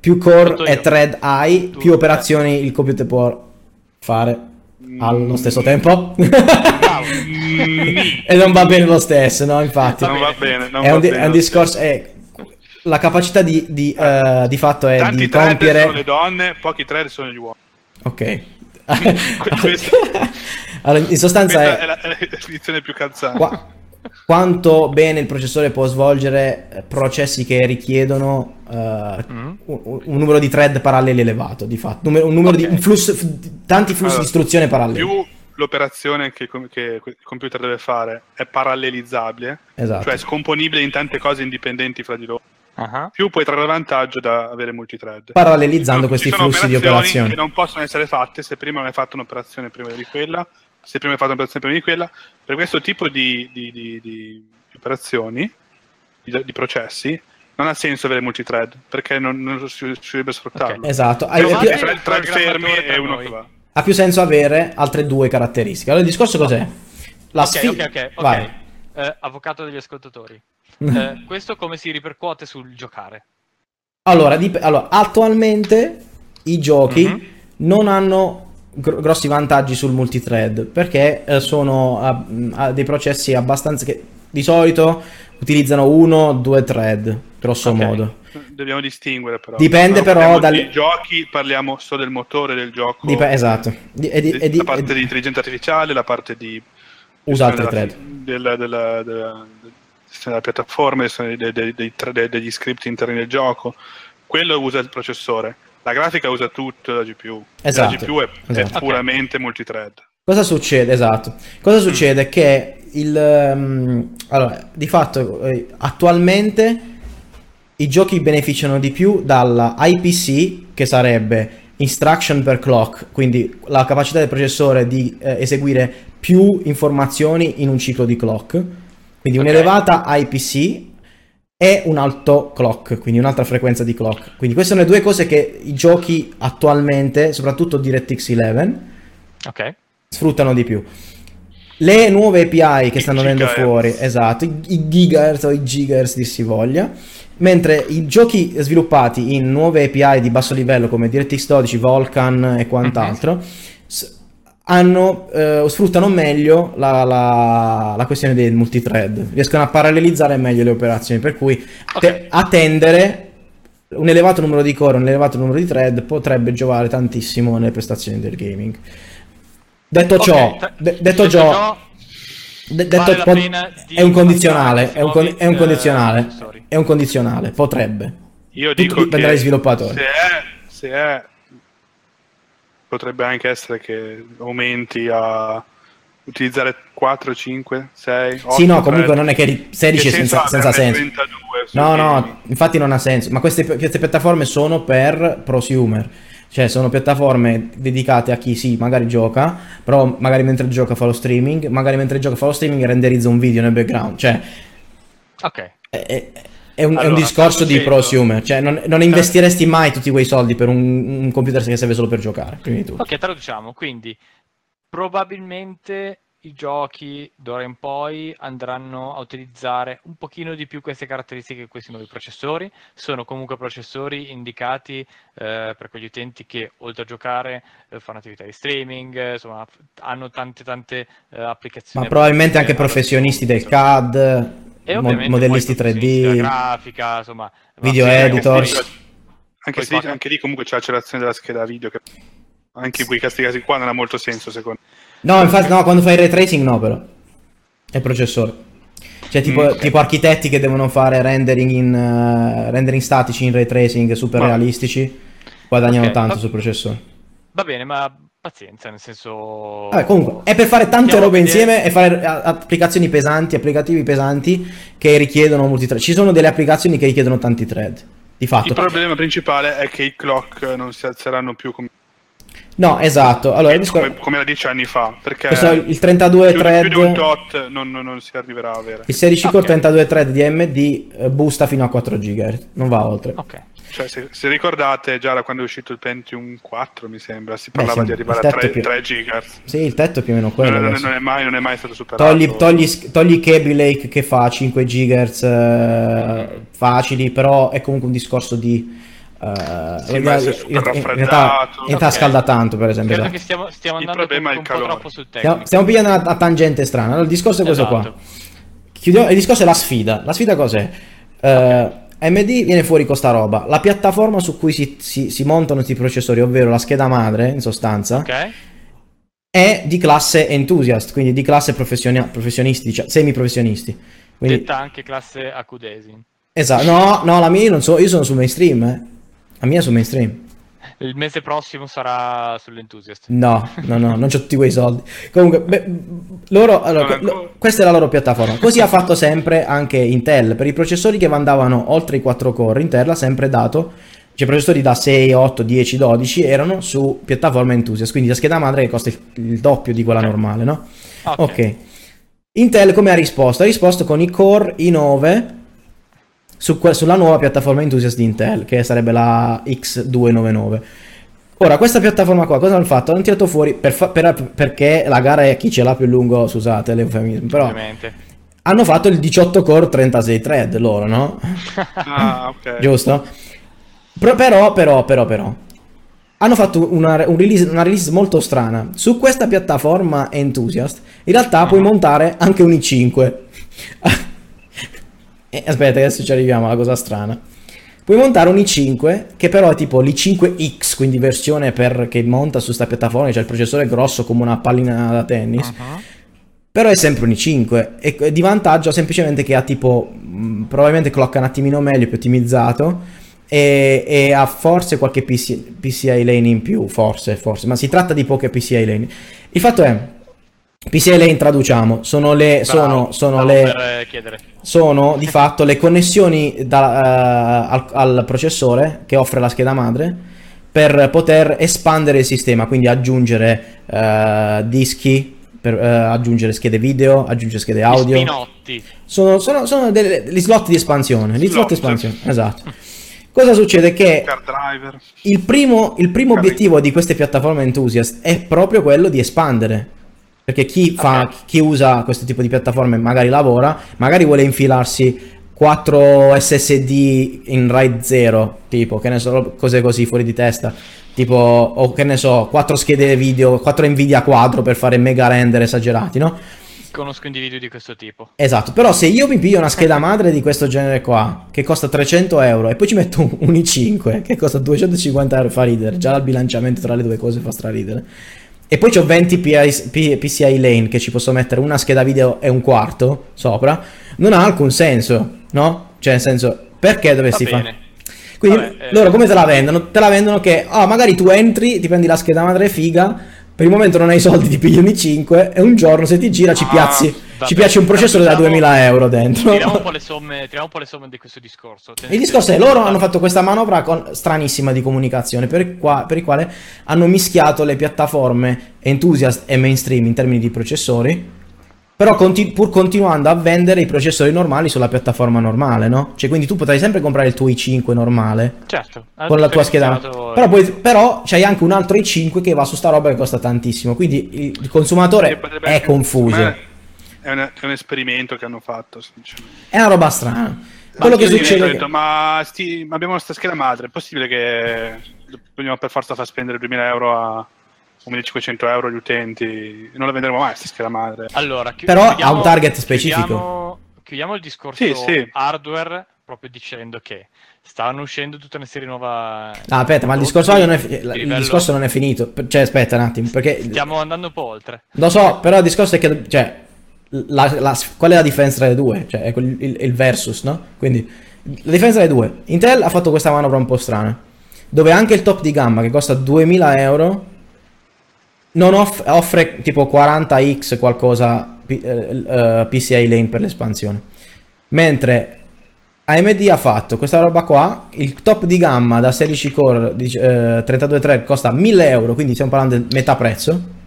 più core e thread hai, Tu, più eh. operazioni il computer può fare allo Mm. stesso tempo. Mm, e non va bene lo stesso, no? Infatti, non va bene. Non è, va un, bene è un discorso. È, la capacità di, di, eh, di fatto è Tanti di thread compiere. sono le donne, pochi thread sono gli uomini. Ok. Allora, in sostanza Questa è, è la, è la definizione più calzante. qua- quanto bene il processore può svolgere eh, processi che richiedono eh, Mm. un, un numero di thread paralleli elevato, di fatto. Numero- un numero di Ok. un flusso, f- tanti flussi Allora, di istruzione paralleli. Più l'operazione che, che il computer deve fare è parallelizzabile, Esatto. cioè scomponibile in tante cose indipendenti fra di loro, Ah, più puoi trarre vantaggio da avere multithread. Parallelizzando Ci questi flussi di operazioni operazioni. che non possono essere fatte se prima non hai fatto un'operazione prima di quella, se prima hai fatto un'operazione prima di quella. Per questo tipo di, di- di- di operazioni, di, di processi, non ha senso avere multithread perché non, non si riuscirebbe a sfruttarlo. Ok. Esatto. Hai- più- Tre, tre fermi e uno noi. che va. ha più senso avere altre due caratteristiche. Allora, il discorso cos'è? La ok, sfi- ok, ok, ok. Vai. Eh, avvocato degli ascoltatori. Eh, questo come si ripercuote sul giocare? Allora, dip- allora, attualmente i giochi Mhm. non hanno gr- grossi vantaggi sul multithread perché eh, sono a- a dei processi abbastanza che di solito utilizzano uno o due thread, grosso Ok. modo. Dobbiamo distinguere però. Dipende Quando però di giochi parliamo solo del motore del gioco. Dip- esatto. Di- e di- e di- la parte e- di intelligenza artificiale, la parte di Usa altri thread. della, della, della- della piattaforma, dei- dei- dei- degli script interni del gioco. Quello usa il processore. La grafica usa tutto la GPU. Esatto, La GPU è, è esatto. puramente multithread. Cosa succede? Esatto. Cosa succede? Che il ehm, allora, di fatto eh, attualmente i giochi beneficiano di più dalla IPC, che sarebbe instruction per clock, quindi la capacità del processore di eh, eseguire più informazioni in un ciclo di clock. Quindi Ok. un'elevata IPC e un alto clock, quindi un'altra frequenza di clock. Quindi queste sono le due cose che i giochi attualmente, soprattutto DirectX 11, Ok. sfruttano di più. Le nuove API che stanno venendo fuori, esatto, i, gigahertz o i gigahertz dir si voglia, mentre i giochi sviluppati in nuove API di basso livello come DirectX 12, Vulkan e quant'altro, s- hanno, eh, sfruttano meglio la, la- la questione del multithread, riescono a parallelizzare meglio le operazioni, per cui te- attendere un elevato numero di core, un elevato numero di thread potrebbe giovare tantissimo nelle prestazioni del gaming. Detto Ok, ciò, de- detto ciò, de- detto vale la po- pena di è un condizionale, è un, con- è un condizionale, sorry. è un condizionale, potrebbe. Io Tutto dico dipende che dagli sviluppatori. Se è, se è, potrebbe anche essere che aumenti a utilizzare 4, 5, 6, 8. Sì, no, comunque non è che ri- 16 è senza, senza senso. 32 sul No, no, infatti non ha senso. Ma queste, queste piattaforme sono per prosumer. Cioè, sono piattaforme dedicate a chi sì, magari gioca, però magari mentre gioca fa lo streaming, magari mentre gioca fa lo streaming renderizza un video nel background. Cioè, Ok. è, è- è un, è un Allora, discorso di prosumer. Cioè, non, non investiresti mai tutti quei soldi per un, un computer che serve solo per giocare. Ok, traduciamo. Quindi, probabilmente i giochi d'ora in poi andranno a utilizzare un pochino di più queste caratteristiche di questi nuovi processori. Sono comunque processori indicati eh, per quegli utenti che oltre a giocare eh, fanno attività di streaming, eh, insomma, hanno tante tante eh, applicazioni. Ma probabilmente anche professionisti del. CAD, E mo- modellisti poi professionisti della 3D. grafica, insomma, Video va- editor. Sì, Anche, se anche lì comunque c'è l'accelerazione della scheda video che anche in quei casi qua non ha molto senso secondo me. No, infatti, no, quando fai il ray tracing, no, però. È il processore. Cioè, tipo, Mm, ok. tipo architetti che devono fare rendering, in, eh, rendering statici in ray tracing super Ah. realistici, guadagnano Ok, tanto va- sul processore. Va bene, ma pazienza, nel senso... Vabbè, comunque, è per fare tante robe vedere- insieme e fare a- applicazioni pesanti, applicativi pesanti che richiedono molti thread. Ci sono delle applicazioni che richiedono tanti thread. Di Il fatto. problema principale è che i clock non si alzeranno più come, No, esatto. Allora, il discor- come, come da dieci anni fa, perché il 32 più, thread. più di un tot non, non- non si arriverà a avere. Il 16 core Ok. 32 thread di AMD eh, boosta fino a 4 GHz, non va oltre. Ok. Cioè, se, se ricordate, già da quando è uscito il Pentium 4, mi sembra, si Beh, parlava sì, di arrivare a tetto 3, più- 3 GHz. Sì, il tetto è più o meno quello. Non, non- è mai, non è mai stato superato. Togli, togli, togli Kaby Lake che fa 5 GHz eh, facili, però è comunque un discorso di... eh, Sì, in, realtà, raffreddato. in realtà Ok. scalda tanto, per esempio. Esatto. che stiamo, stiamo Il andando problema è il un po' calore. troppo sul tecnico. Stiamo, stiamo pigliando una, una tangente strana. Allora, il discorso è questo Esatto. qua. Chiudiamo, il discorso è la sfida. La sfida cos'è? Eh, AMD viene fuori con sta roba. La piattaforma su cui si, si- si montano questi processori, ovvero la scheda madre, in sostanza, Ok? è di classe enthusiast, quindi di classe professioni- professionisti, cioè semi-professionisti. Quindi, Detta anche classe Acudesi. esatto. No, no, la mia io non so, io sono su mainstream, eh. La mia è su mainstream. Il mese prossimo sarà sull'Enthusiast. No, no, no, non c'ho tutti quei soldi. Comunque, beh, loro, allora, lo- questa è la loro piattaforma. Così ha fatto sempre anche Intel. Per i processori che andavano oltre i 4 core, Intel ha sempre dato, cioè processori da 6, 8, 10, 12 erano su piattaforma Enthusiast, quindi la scheda madre che costa il, il doppio di quella Ok. normale, no? Ok. Ok. Intel come ha risposto? Ha risposto con i Core i9 su que- sulla nuova piattaforma Enthusiast di Intel, che sarebbe la X299. Ora, questa piattaforma qua, cosa hanno fatto? Hanno tirato fuori, per fa- per- perché la gara è chi ce l'ha più lungo, scusate l'eufemismo, però Ovviamente. hanno fatto il 18 core 36 thread loro, no? Ah, ok. Giusto? Però, però, però, però, però, hanno fatto una, un release, una release molto strana. Su questa piattaforma Enthusiast, in realtà puoi montare anche un i5. Eh, aspetta, adesso ci arriviamo alla cosa strana. Puoi montare un i5 che però è tipo l'i5X, quindi versione per, che monta su sta piattaforma, c'è il processore grosso come una pallina da tennis. Mhm. Però è sempre un i5 e di vantaggio semplicemente che ha tipo mh, probabilmente clock un attimino meglio, più ottimizzato e, e ha forse qualche PC, PCI lane in più, forse, forse, ma si tratta di poche PCI lane. Il fatto è, PCI lane traduciamo, sono le, sono, Bravo, sono le, per eh, sono di fatto le connessioni da- eh, al, al processore che offre la scheda madre per poter espandere il sistema, quindi aggiungere eh, dischi, per, eh, aggiungere schede video, aggiungere schede Gli audio. spinotti. Sono, sono, sono delle- gli slot di espansione. Gli slot di Slot. espansione, esatto. Cosa succede? Che il primo, il primo obiettivo di queste piattaforme enthusiast è proprio quello di espandere. Perché chi, fa, Ok. chi usa questo tipo di piattaforme magari lavora, magari vuole infilarsi 4 SSD in RAID 0, tipo, che ne so, cose così fuori di testa. Tipo, o che ne so, 4 schede video, 4 Nvidia quadro per fare mega render esagerati, no? Conosco individui di questo tipo. Esatto, però se io mi piglio una scheda madre di questo genere qua, che costa 300 euro, e poi ci metto un, un i5 che costa 250 euro, fa ridere, già il bilanciamento tra le due cose fa straridere. E poi ho 20 PI P- PCI lane che ci posso mettere una scheda video e un quarto sopra, non ha alcun senso, no? Cioè, nel senso, perché dovresti fare? Quindi Vabbè, eh, loro come te la vendono? Te la vendono che, ah, magari tu entri, ti prendi la scheda madre figa, per il momento non hai i soldi, ti pigli un i5 e un giorno se ti gira ci Ah, piazzi, vabbè, ci piace un processore da diciamo- 2000 euro dentro. Tiriamo un po' le somme, un po' le somme di questo discorso. Il discorso è loro hanno fatto questa manovra con- stranissima di comunicazione per, qua- per il quale hanno mischiato le piattaforme enthusiast e mainstream in termini di processori, però conti- pur continuando a vendere i processori normali sulla piattaforma normale, no? Cioè quindi tu potrai sempre comprare il tuo i5 normale Certo. con la tua scheda. Però, poi, però c'hai anche un altro i5 che va su sta roba che costa tantissimo, quindi il, consumatore Che è confuso. È un, è un esperimento che hanno fatto. È una roba strana. Ma Quello che succede... ho detto, ma sti- ma abbiamo questa scheda madre, è possibile che dobbiamo per forza far spendere 2000 euro a 1500 euro agli utenti? Non la venderemo mai questa scheda madre. Allora, chi- Però ha un target specifico. Chiudiamo, chiudiamo il discorso Sì, sì. hardware, proprio dicendo che stanno uscendo tutta una serie nuova. Ah, aspetta, ma il discorso, non è, fi- il livello- discorso non è finito. Cioè, aspetta un attimo, perché... Stiamo andando un po' oltre. Lo so, però il discorso è che, cioè, la- la- qual è la differenza tra le due? Cioè, è quel- il, il versus, no? Quindi, la differenza tra le due. Intel ha fatto questa manovra un po' strana, dove anche il top di gamma, che costa 2000 euro, non off- offre tipo 40x qualcosa P- eh, eh, PCI lane per l'espansione. Mentre AMD ha fatto questa roba qua, il top di gamma da 16 core eh, 32 thread costa 1000 euro, quindi stiamo parlando di metà prezzo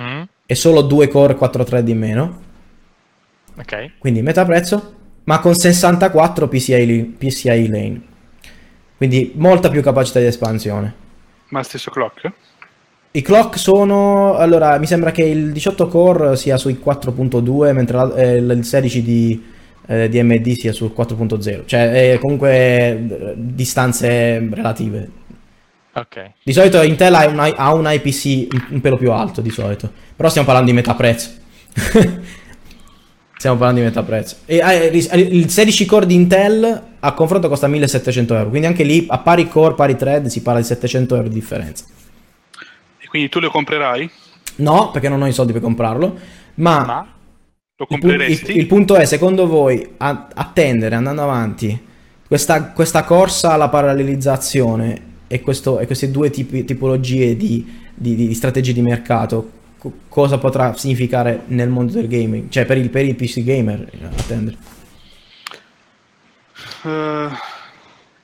Mm, e solo 2 core 4 thread in meno, Ok. quindi metà prezzo, ma con 64 PCI, PCI lane. Quindi molta più capacità di espansione. Ma stesso clock? I clock sono, allora mi sembra che il 18 core sia sui 4.2 mentre la- eh, il 16 di, eh, di AMD sia sul 4.0, cioè è comunque eh, distanze relative. Ok. Di solito Intel ha un, ha un IPC un, un pelo più alto di solito, però stiamo parlando di metà prezzo. stiamo parlando di metà prezzo. E eh, il 16 core di Intel a confronto costa 1700 euro, quindi anche lì a pari core, pari thread si parla di 700 euro di differenza. Quindi tu lo comprerai? No, perché non ho i soldi per comprarlo, ma, Ma Lo il, compreresti? il- il punto è, secondo voi, a- attendere, andando avanti, questa, questa corsa alla parallelizzazione e, questo- e queste due tipi- tipologie di, di- di strategie di mercato, co- cosa potrà significare nel mondo del gaming? Cioè per il, per il PC gamer, attendere. Eh,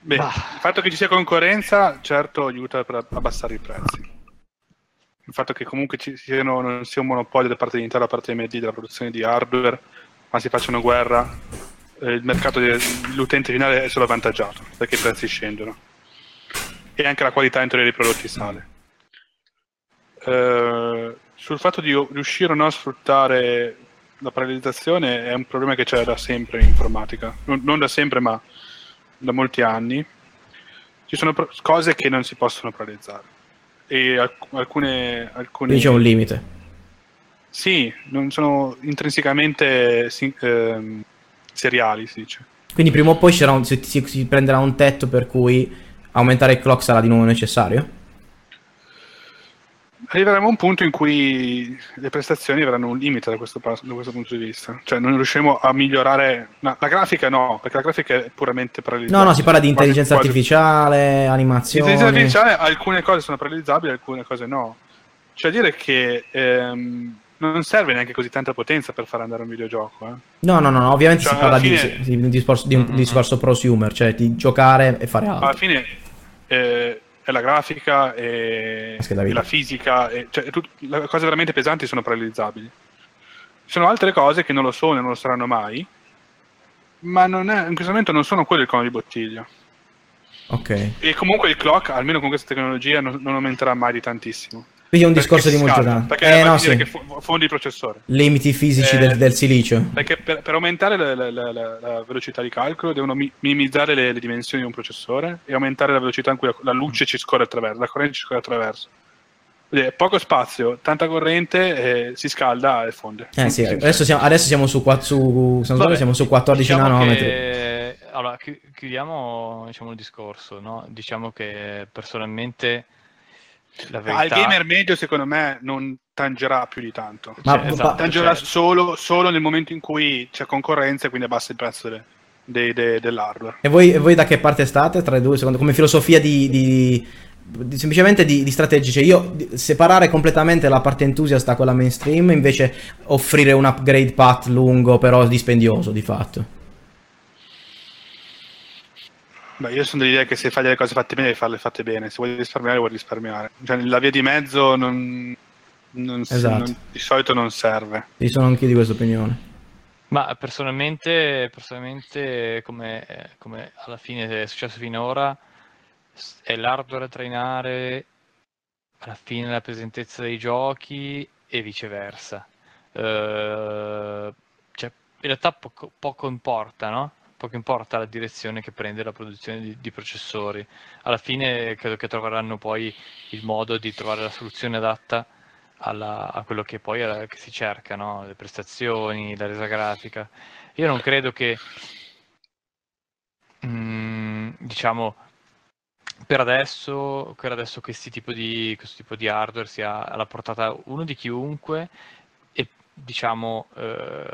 beh, Bah. il fatto che ci sia concorrenza certo aiuta per abbassare i prezzi. Il fatto che comunque ci siano, non sia un monopolio da parte di Intel da parte di AMD della produzione di hardware, ma si facciano guerra, eh, il mercato dell'utente finale è solo avvantaggiato perché i prezzi scendono e anche la qualità in teoria dei prodotti sale. Eh, sul fatto di riuscire o no a sfruttare la parallelizzazione è un problema che c'è da sempre in informatica, non, non da sempre ma da molti anni. Ci sono pro- cose che non si possono parallelizzare e alc- alcune, alcune Quindi c'è un limite. sì, non sono intrinsecamente sin- ehm, seriali, si dice. Quindi prima o poi un- si, si- si prenderà un tetto per cui aumentare il clock sarà di nuovo necessario? Arriveremo a un punto in cui le prestazioni avranno un limite da questo, da questo punto di vista. Cioè, non riusciremo a migliorare. no, la grafica no, perché la grafica è puramente paralizzata. No, no, si parla di intelligenza quasi- artificiale, animazione. L'intelligenza artificiale, alcune cose sono paralizzabili, alcune cose no. Cioè, dire che ehm, non serve neanche così tanta potenza per far andare un videogioco. Eh. No, no, no, no, ovviamente Cioè, si parla di, fine- di un discorso, di un Mm-mm. discorso prosumer, cioè di giocare e fare altro. Alla fine eh, è la grafica e, e video. la fisica, e, cioè, tut- le cose veramente pesanti sono paralizzabili. Ci sono altre cose che non lo sono e non lo saranno mai, ma non è- in questo momento non sono quello il collo di bottiglia. Ok. E comunque il clock, almeno con questa tecnologia, non, non aumenterà mai di tantissimo. Quindi è un discorso di molto tanto. Perché Eh no, dire sì. che fo- fondi il processore. Limiti fisici Eh, del, del silicio. Perché per, per aumentare la, la- la- la- la velocità di calcolo devono mi- minimizzare le, le dimensioni di un processore e aumentare la velocità in cui la, la luce ci scorre attraverso, la corrente ci scorre attraverso. Quindi poco spazio, tanta corrente, eh, si scalda e fonde. Eh sì, adesso siamo, adesso siamo su, su, se non sbaglio, Vabbè, siamo su 14 diciamo nanometri. che- allora, chi- chiudiamo diciamo, il discorso, no? Diciamo che personalmente Al gamer medio, secondo me, non tangerà più di tanto. Ma- Cioè, esatto, tangerà cioè, solo, solo nel momento in cui c'è concorrenza e quindi abbassa il prezzo delle- dei- dei- dell'hardware. E voi, e voi da che parte state tra i due? Secondo, come filosofia di, di- di- semplicemente di, di strategie? Cioè io separare completamente la parte entusiast da quella mainstream, invece offrire un upgrade path lungo però dispendioso di fatto. Beh, io sono dell'idea che se fai delle cose fatte bene, devi farle fatte bene. Se vuoi risparmiare, vuoi risparmiare. Cioè, la via di mezzo non, non Esatto. non- di solito non serve. Io sono anch'io di questa opinione. Ma personalmente, personalmente come, come alla fine è successo finora, è l'hardware a trainare alla fine la pesantezza dei giochi e viceversa. Eh, cioè, in realtà poco, poco importa, no? Poco importa la direzione che prende la produzione di, di processori. Alla fine credo che troveranno poi il modo di trovare la soluzione adatta alla- a quello che poi è- che si cerca, no? le prestazioni, la resa grafica. Io non credo che mm, diciamo, per adesso, per adesso tipo di, questo tipo di hardware sia alla portata uno di chiunque e diciamo, eh,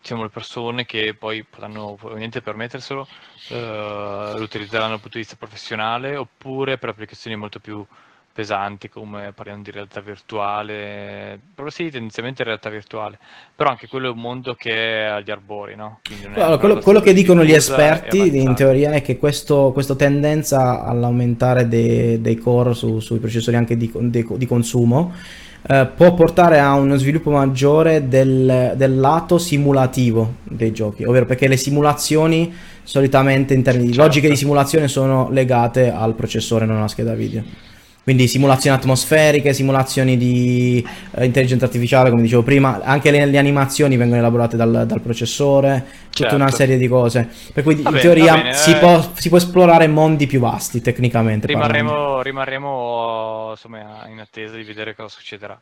diciamo le persone che poi potranno probabilmente permetterselo eh, lo utilizzeranno dal punto di vista professionale oppure per applicazioni molto più pesanti come parliamo di realtà virtuale, però sì, tendenzialmente realtà virtuale, però anche quello è un mondo che è agli arbori, no? Allora, quello, quello che dicono gli esperti in teoria è che questo, questa tendenza all'aumentare dei, dei core su, sui processori anche di, di, di consumo eh, può portare a uno sviluppo maggiore del, del, lato simulativo dei giochi, ovvero perché le simulazioni solitamente in termini di certo. logiche di simulazione sono legate al processore, non alla scheda video. Quindi simulazioni atmosferiche, simulazioni di uh, intelligenza artificiale, come dicevo prima, anche le, le animazioni vengono elaborate dal, dal processore, tutta certo. una serie di cose. Per cui vabbè, in teoria bene, si, eh... può, si, può, esplorare mondi più vasti tecnicamente. Rimarremo, rimarremo insomma, in attesa di vedere cosa succederà.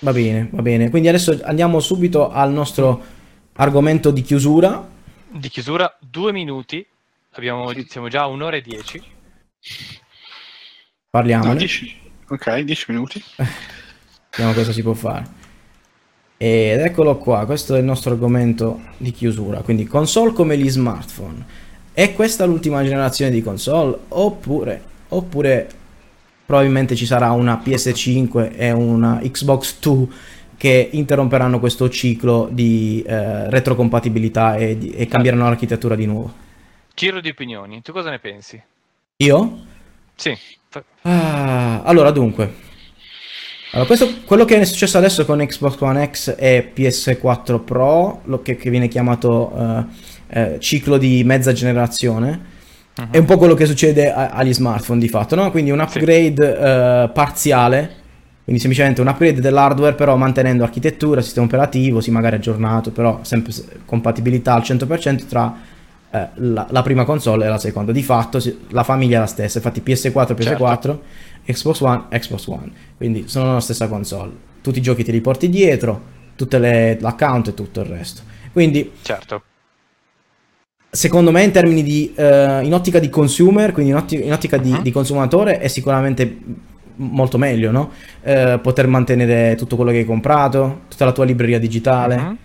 Va bene, va bene. Quindi adesso andiamo subito al nostro argomento di chiusura. Di chiusura, due minuti. Abbiamo, siamo già a un'ora e dieci. Parliamo. No, ok, 10 minuti. Vediamo cosa si può fare. Ed eccolo qua, questo è il nostro argomento di chiusura. Quindi console come gli smartphone. È questa l'ultima generazione di console? Oppure, oppure probabilmente ci sarà una PS5 e una Xbox 2 che interromperanno questo ciclo di eh, retrocompatibilità e, di, e cambieranno l'architettura di nuovo. Giro di opinioni, tu cosa ne pensi? Io? Sì. Ah, allora, dunque. Allora, questo, quello che è successo adesso con Xbox One X e PS4 Pro, lo che, che viene chiamato uh, uh, ciclo di mezza generazione, uh-huh. è un po' quello che succede a, agli smartphone di fatto, no? Quindi un upgrade sì. uh, parziale, quindi semplicemente un upgrade dell'hardware, però mantenendo architettura, sistema operativo, sì magari aggiornato, però sempre compatibilità al 100% tra eh, la, la, prima console e la seconda. Di fatto la famiglia è la stessa, infatti PS4 PS4, certo. Xbox One, Xbox One. Quindi sono la stessa console. Tutti i giochi ti riporti dietro, tutte le, l'account e tutto il resto. Quindi certo. Secondo me in termini di uh, in ottica di consumer, quindi in ottica, in ottica uh-huh. di, di, consumatore è sicuramente molto meglio, no? Uh, poter mantenere tutto quello che hai comprato, tutta la tua libreria digitale. Uh-huh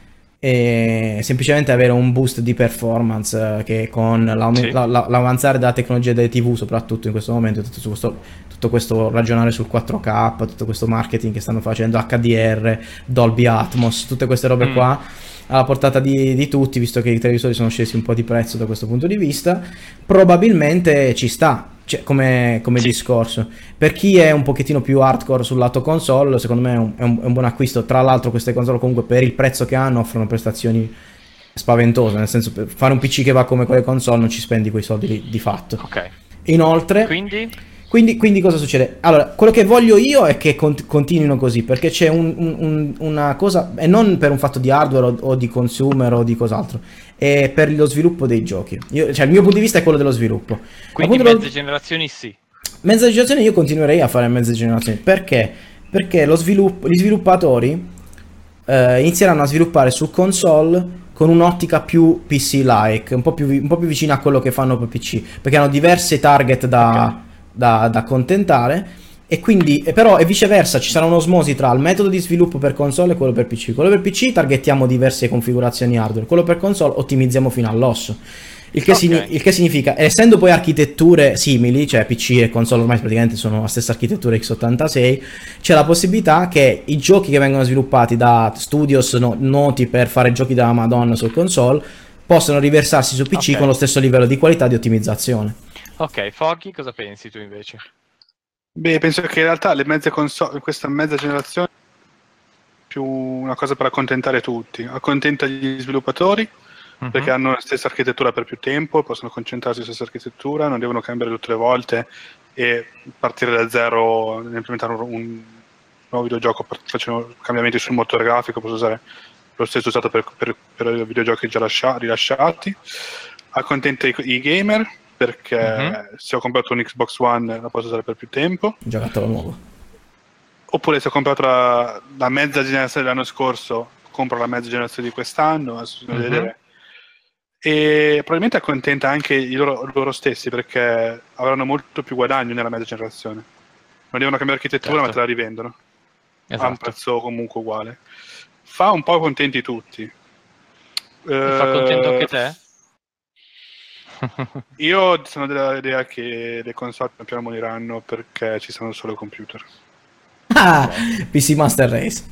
e semplicemente avere un boost di performance eh, che con sì. la, la, l'avanzare della tecnologia delle TV, soprattutto in questo momento, tutto questo, tutto questo, ragionare sul 4K, tutto questo marketing che stanno facendo, HDR, Dolby Atmos, tutte queste robe mm. qua alla portata di, di, tutti, visto che i televisori sono scesi un po' di prezzo da questo punto di vista, probabilmente ci sta cioè, come, come sì. discorso. Per chi è un pochettino più hardcore sul lato console, secondo me è un, è, un, è un, buon acquisto. Tra l'altro, queste console, comunque, per il prezzo che hanno, offrono prestazioni spaventose. Nel senso, per fare un PC che va come quelle console, non ci spendi quei soldi di, di fatto. Ok. Inoltre. Quindi. Quindi, quindi, cosa succede? Allora, quello che voglio io è che cont- continuino così, perché c'è un, un, una cosa, e non per un fatto di hardware o, o, di consumer o di cos'altro, è per lo sviluppo dei giochi. Io, cioè, il mio punto di vista è quello dello sviluppo. Quindi mezze lo... generazioni sì. Mezza generazione io continuerei a fare mezze generazioni, perché? Perché lo sviluppo, gli sviluppatori eh, inizieranno a sviluppare su console con un'ottica più PC-like, un po' più, un po più vicina a quello che fanno per PC, perché hanno diverse target da... Okay da, da accontentare. E quindi, però, e viceversa, ci sarà un'osmosi tra il metodo di sviluppo per console e quello per PC. Quello per PC targettiamo diverse configurazioni hardware, quello per console ottimizziamo fino all'osso. Il che, okay. signi- il che, significa, essendo poi architetture simili, cioè PC e console ormai praticamente sono la stessa architettura x86, c'è la possibilità che i giochi che vengono sviluppati da studios no- noti per fare giochi della Madonna su console possano riversarsi su PC okay. con lo stesso livello di qualità e di ottimizzazione. Ok, Foggy, cosa pensi tu invece? Beh, penso che in realtà le mezze console, questa mezza generazione è più una cosa per accontentare tutti. Accontenta gli sviluppatori uh-huh. perché hanno la stessa architettura per più tempo, possono concentrarsi sulla stessa architettura, non devono cambiare tutte le volte e partire da zero, implementare un, un nuovo videogioco facendo cambiamenti sul motore grafico, posso usare lo stesso usato per, per, per videogiochi già lascia, rilasciati. Accontenta i, i gamer perché uh-huh. se ho comprato un Xbox One la posso usare per più tempo. Giocattolo nuovo. Oppure se ho comprato la, la, mezza generazione dell'anno scorso, compro la mezza generazione di quest'anno, vedere. e probabilmente accontenta anche i loro, loro stessi perché avranno molto più guadagno nella mezza generazione. Non devono cambiare architettura, Certo. ma te la rivendono a un Esatto. prezzo comunque uguale. Fa un po' contenti tutti. Mi fa contento Eh, anche te? Io sono dell'idea che le console pian piano moriranno perché ci sono solo computer. Ah, PC Master Race.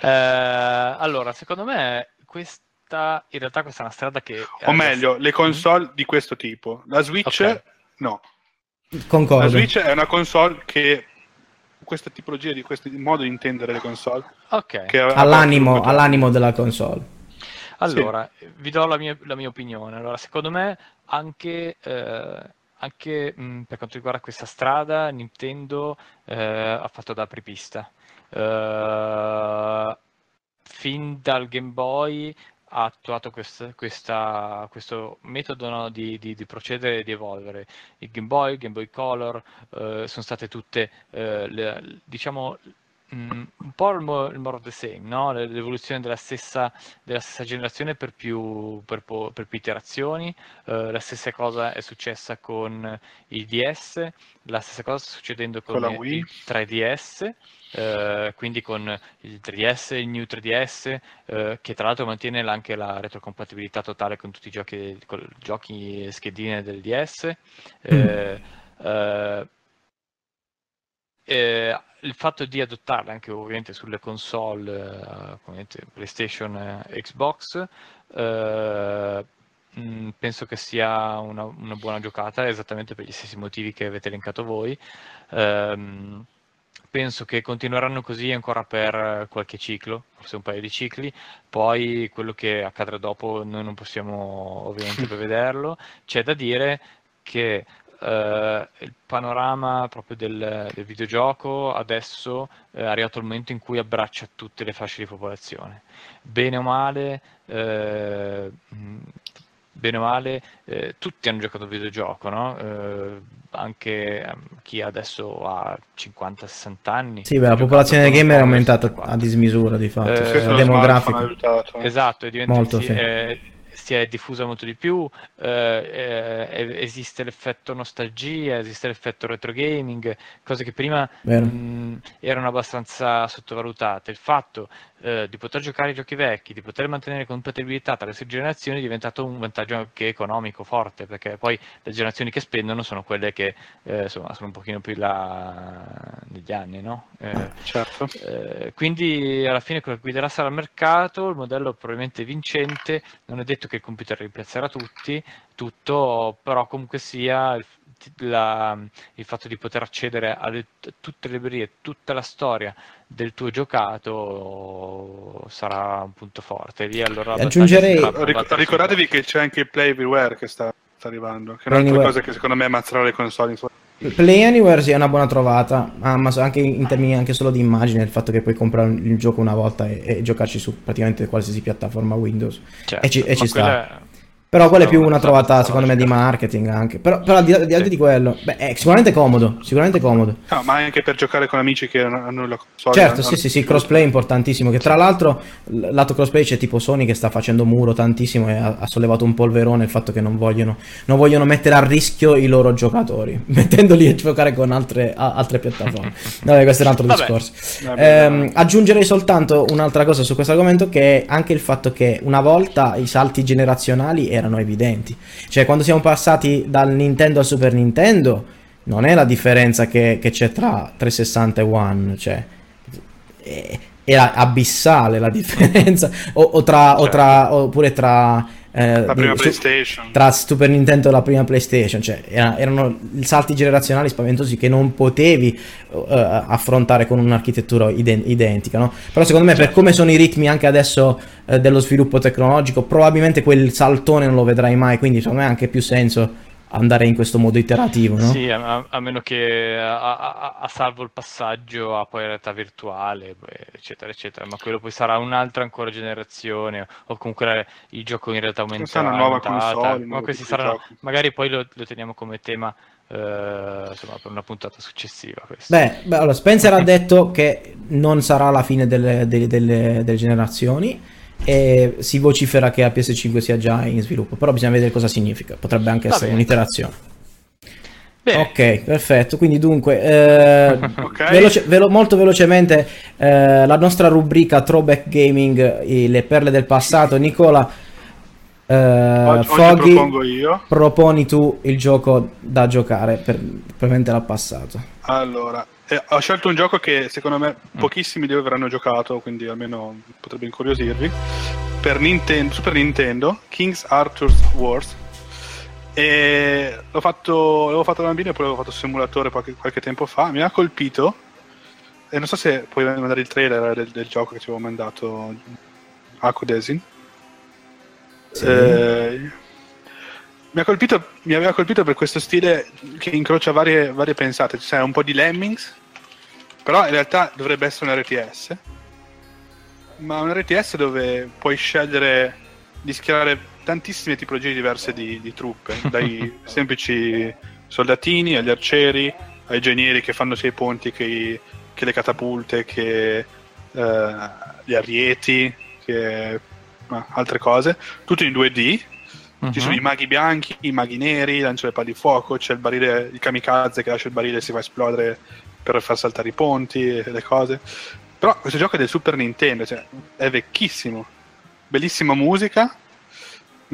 Eh, allora, secondo me questa in realtà questa è una strada che O meglio, le console di questo tipo. La Switch, Ok. no. La Concordo. Switch è una console che questa tipologia di questo modo di intendere le console Ok. All'animo, all'animo della console. Allora, vi do la mia, la mia opinione. Allora, secondo me, anche, eh, anche, mh, per quanto riguarda questa strada, Nintendo eh, ha fatto da apripista. Eh, fin dal Game Boy ha attuato quest- questa- questo metodo no, di, di- di procedere e di evolvere. Il Game Boy, il Game Boy Color, eh, sono state tutte, eh, le- diciamo, mh, un po' il mo- il more of the same, no? Le- L'evoluzione della stessa, della stessa generazione per più, per po- per più iterazioni. Eh, la stessa cosa è successa con il DS, la stessa cosa sta succedendo con, Con la il Wii. 3DS, eh, quindi con il 3DS, il New 3DS, eh, che tra l'altro mantiene anche la retrocompatibilità totale con tutti i giochi, giochi e schedine del DS. Eh, eh, il fatto di adottarle anche ovviamente sulle console, eh, PlayStation e Xbox, eh, mh, penso che sia una, una buona giocata, esattamente per gli stessi motivi che avete elencato voi. Ehm, penso che continueranno così ancora per qualche ciclo, forse un paio di cicli, poi quello che accadrà dopo noi non possiamo ovviamente prevederlo. C'è da dire che eh, il panorama proprio del, del videogioco adesso eh, è arrivato il momento in cui abbraccia tutte le fasce di popolazione. Bene o male, eh, mh, bene o male, eh, tutti hanno giocato a videogioco, no? Eh, anche ehm, chi adesso ha 50-60 anni. Sì, beh, la popolazione gamer è aumentata 64. a dismisura di fatto. Eh, cioè, ha demografico. aiutato. Esatto, è diventato- Molto, sì. Si è diffusa molto di più, eh, eh, esiste l'effetto nostalgia, esiste l'effetto retro gaming, cose che prima mh, erano abbastanza sottovalutate. Il fatto eh, di poter giocare ai giochi vecchi, di poter mantenere compatibilità tra le sue generazioni è diventato un vantaggio anche economico forte, perché poi le generazioni che spendono sono quelle che eh, insomma, sono un pochino più là negli anni, no? Eh, Certo. eh, quindi alla fine quello che guiderà sarà il mercato, il modello probabilmente vincente, non è detto che il computer rimpiazzerà tutti, tutto, però comunque sia il, la- il fatto di poter accedere a tutte le librerie, tutta la storia del tuo giocato sarà un punto forte. Lì allora Aggiungerei- Ric- ricordatevi che c'è anche il Play Everywhere che sta, sta arrivando, che è un'altra Anywhere. cosa che secondo me ammazzerà le console. in Play Anywhere sì, è una buona trovata, ah, ma anche in termini anche solo di immagine, il fatto che puoi comprare il gioco una volta e, e giocarci su praticamente qualsiasi piattaforma Windows. Certo, e ci, e ci sta. quella Però quella è più una trovata, secondo me, di marketing anche. Però, però al di, al di di quello, beh, è sicuramente comodo, sicuramente comodo. No, ma anche per giocare con amici che hanno la console. Certo, sì, sì, sì, crossplay è importantissimo. Che tra l'altro, lato crossplay c'è tipo Sony che sta facendo muro tantissimo e ha, ha sollevato un polverone il fatto che non vogliono, non vogliono mettere a rischio i loro giocatori, mettendoli a giocare con altre, a- altre piattaforme. Vabbè, questo è un altro Vabbè. discorso. Vabbè, Ehm, aggiungerei soltanto un'altra cosa su questo argomento che è anche il fatto che una volta i salti generazionali erano evidenti. Cioè quando siamo passati dal Nintendo al Super Nintendo non è la differenza che, che c'è tra 360 e One, cioè è- era abissale la differenza o, o tra, o tra oppure tra eh, la prima su- PlayStation. tra Super Nintendo e la prima PlayStation, cioè era- erano salti generazionali spaventosi che non potevi eh, affrontare con un'architettura iden- identica, no? Però secondo me per come sono i ritmi anche adesso eh, dello sviluppo tecnologico, probabilmente quel saltone non lo vedrai mai, quindi secondo me ha anche più senso andare in questo modo iterativo, no? Sì, a, a meno che a, a- a salvo il passaggio a poi realtà virtuale, eccetera, eccetera, ma quello poi sarà un'altra ancora generazione, o comunque il gioco in realtà sarà aumenterà, una nuova aumentata, console, ma questi saranno, magari poi lo, lo teniamo come tema eh, insomma, per una puntata successiva. Beh, beh, allora Spencer ha detto che non sarà la fine delle, delle- delle- delle generazioni e si vocifera che a PS5 sia già in sviluppo, però bisogna vedere cosa significa, potrebbe anche Va essere bene. un'iterazione. Bene. Ok, perfetto. Quindi dunque, eh, Ok. veloce- velo- molto velocemente eh, la nostra rubrica Throwback Gaming, i- le perle del passato. Nicola, eh, Oggi, oggi Foggy, io. proponi tu il gioco da giocare per, per al passato. Allora, eh, ho scelto un gioco che secondo me pochissimi di voi avranno giocato, quindi almeno potrebbe incuriosirvi. Per Nintendo, Super Nintendo, King's Arthur's Wars. E l'ho fatto, l'avevo fatto da bambino e poi l'avevo fatto simulatore qualche, qualche tempo fa. Mi ha colpito. E non so se puoi mandare il trailer del, del gioco che ci avevo mandato Aku Desin. Sì. Eh, mi, ha colpito, mi aveva colpito per questo stile che incrocia varie, varie pensate, cioè un po' di Lemmings, però in realtà dovrebbe essere un RTS, ma un RTS dove puoi scegliere di schierare tantissime tipologie diverse di, di truppe, dai semplici soldatini agli arcieri, ai genieri che fanno sia i ponti che, i- che le catapulte, che eh, gli arieti, che ah, altre cose, tutto in 2D. Ci sono i maghi bianchi, i maghi neri, lanciano le palli di fuoco, c'è il barile, il kamikaze che lascia il barile e si va a esplodere per far saltare i ponti e le cose. Però questo gioco è del Super Nintendo, cioè è vecchissimo. Bellissima musica, Lo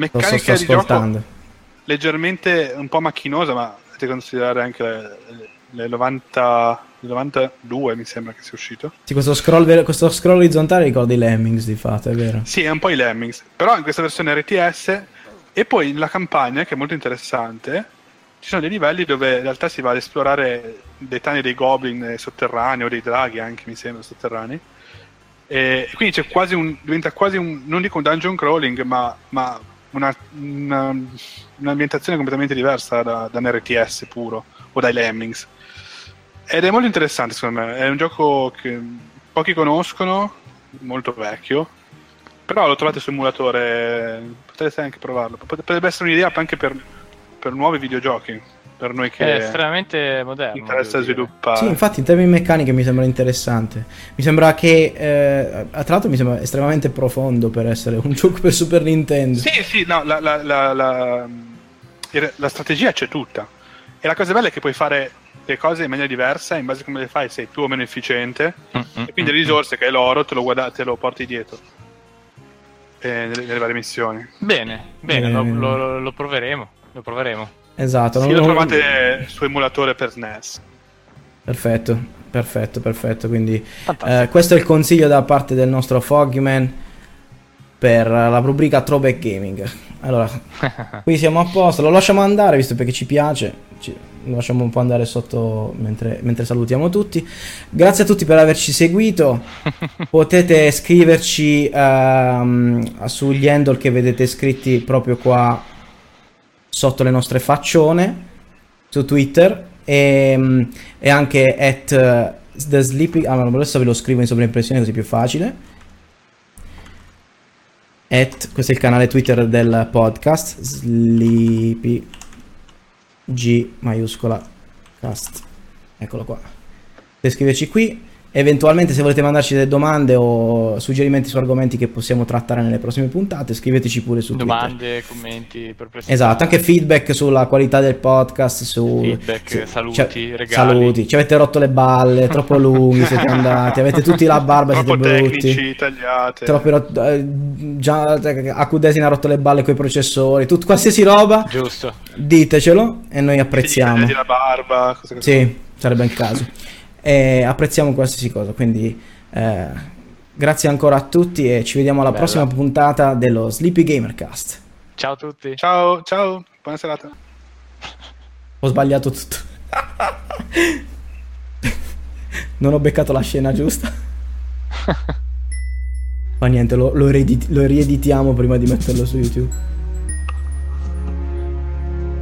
sto, meccanica sto di gioco leggermente un po' macchinosa, ma potete considerare anche le, le 90, il 92 mi sembra che sia uscito. Sì, questo scroll, ver- questo scroll orizzontale ricorda i Lemmings di fatto, è vero. Sì, è un po' i Lemmings, però in questa versione RTS e poi la campagna, che è molto interessante, ci sono dei livelli dove in realtà si va ad esplorare dei tani dei goblin sotterranei o dei draghi anche, mi sembra, sotterranei. E quindi quasi un, diventa quasi un, non dico un dungeon crawling, ma, ma una, una- un'ambientazione completamente diversa da, da un RTS puro o dai Lemmings. Ed è molto interessante secondo me, è un gioco che pochi conoscono, molto vecchio, però lo trovate su emulatore, potreste anche provarlo. Pot- Potrebbe essere un'idea anche per, per nuovi videogiochi, per noi È che estremamente moderno. interessa sviluppare. Sì, infatti in termini meccaniche mi sembra interessante. Mi sembra che, eh, tra l'altro mi sembra estremamente profondo per essere un gioco per Super Nintendo. Sì, sì, no, la, la- la- la- strategia c'è tutta. E la cosa bella è che puoi fare le cose in maniera diversa, in base a come le fai sei più o meno efficiente, Mm, e quindi le risorse che è l'oro te lo, guarda- te lo porti dietro. Eh, nelle, nelle varie missioni. Bene, bene, Eh. lo, lo- lo proveremo. Lo proveremo. Esatto. Sì, non- lo trovate su emulatore per SNES. Perfetto, perfetto, perfetto. Quindi eh, questo è il consiglio da parte del nostro Foggyman per la rubrica Throwback Gaming. Allora, qui siamo a posto, lo lasciamo andare visto perché ci piace, ci- lo lasciamo un po' andare sotto mentre, mentre salutiamo tutti. Grazie a tutti per averci seguito, potete scriverci ehm, sugli handle che vedete scritti proprio qua sotto le nostre faccione su Twitter e, mm, e anche at eh, the sleeping allora adesso ve lo scrivo in sovraimpressione così è più facile at questo è il canale Twitter del podcast sleepy G maiuscola cast. Eccolo qua. Scriverci qui eventualmente se volete mandarci delle domande o suggerimenti su argomenti che possiamo trattare nelle prossime puntate scriveteci pure su Twitter Domande, commenti, perplessità. Esatto, anche feedback sulla qualità del podcast, su Feedback, sì, saluti, cioè, regali. Saluti, ci avete rotto le balle, troppo lunghi siete andati, avete tutti la barba, siete Troppo brutti. tecnici, tagliate. Troppi rot- eh, già Acudesina ha rotto le balle con i processori, tut- qualsiasi roba, Giusto. ditecelo e noi apprezziamo. Tagliati la barba, cose così. Sì, sarebbe il caso. E apprezziamo qualsiasi cosa, quindi eh, grazie ancora a tutti e ci vediamo alla Bella. prossima puntata dello Sleepy Gamercast. Ciao a tutti. Ciao, ciao, buona serata. Ho sbagliato tutto. non ho beccato la scena giusta. Ma niente, lo, lo riedit- lo rieditiamo prima di metterlo su YouTube.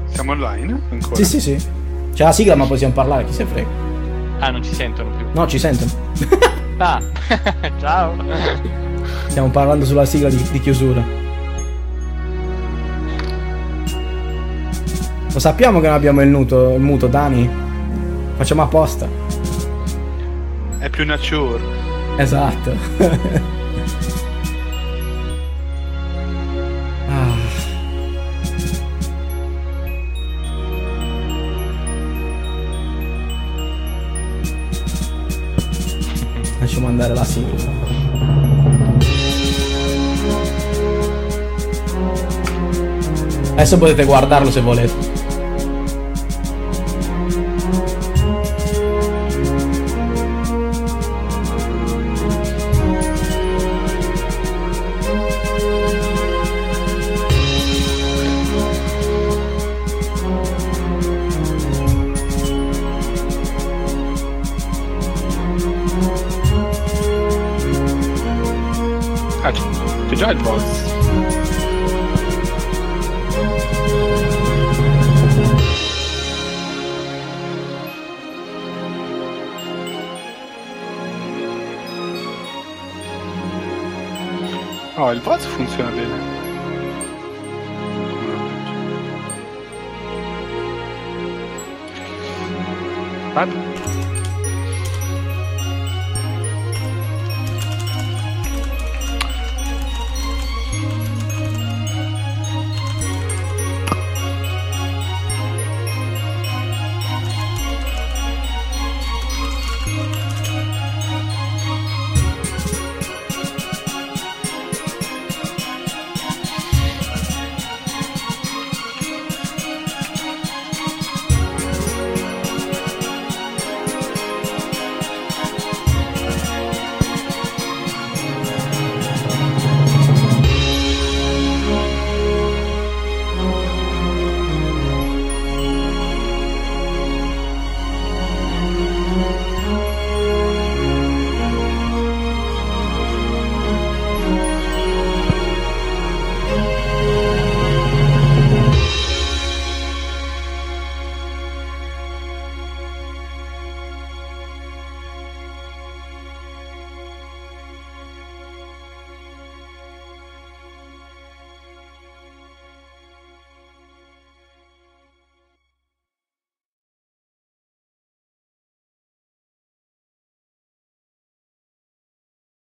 Siamo online? Ancora? Sì, sì, sì. C'è la sigla, ma possiamo parlare, chi se ne frega. Ah, non ci sentono più. No, ci sentono. Ah, ciao. Stiamo parlando sulla sigla di, di chiusura. Lo sappiamo che non abbiamo il muto, il muto, Dani. Facciamo apposta. È più nature. Esatto. Adesso potete guardarlo se volete.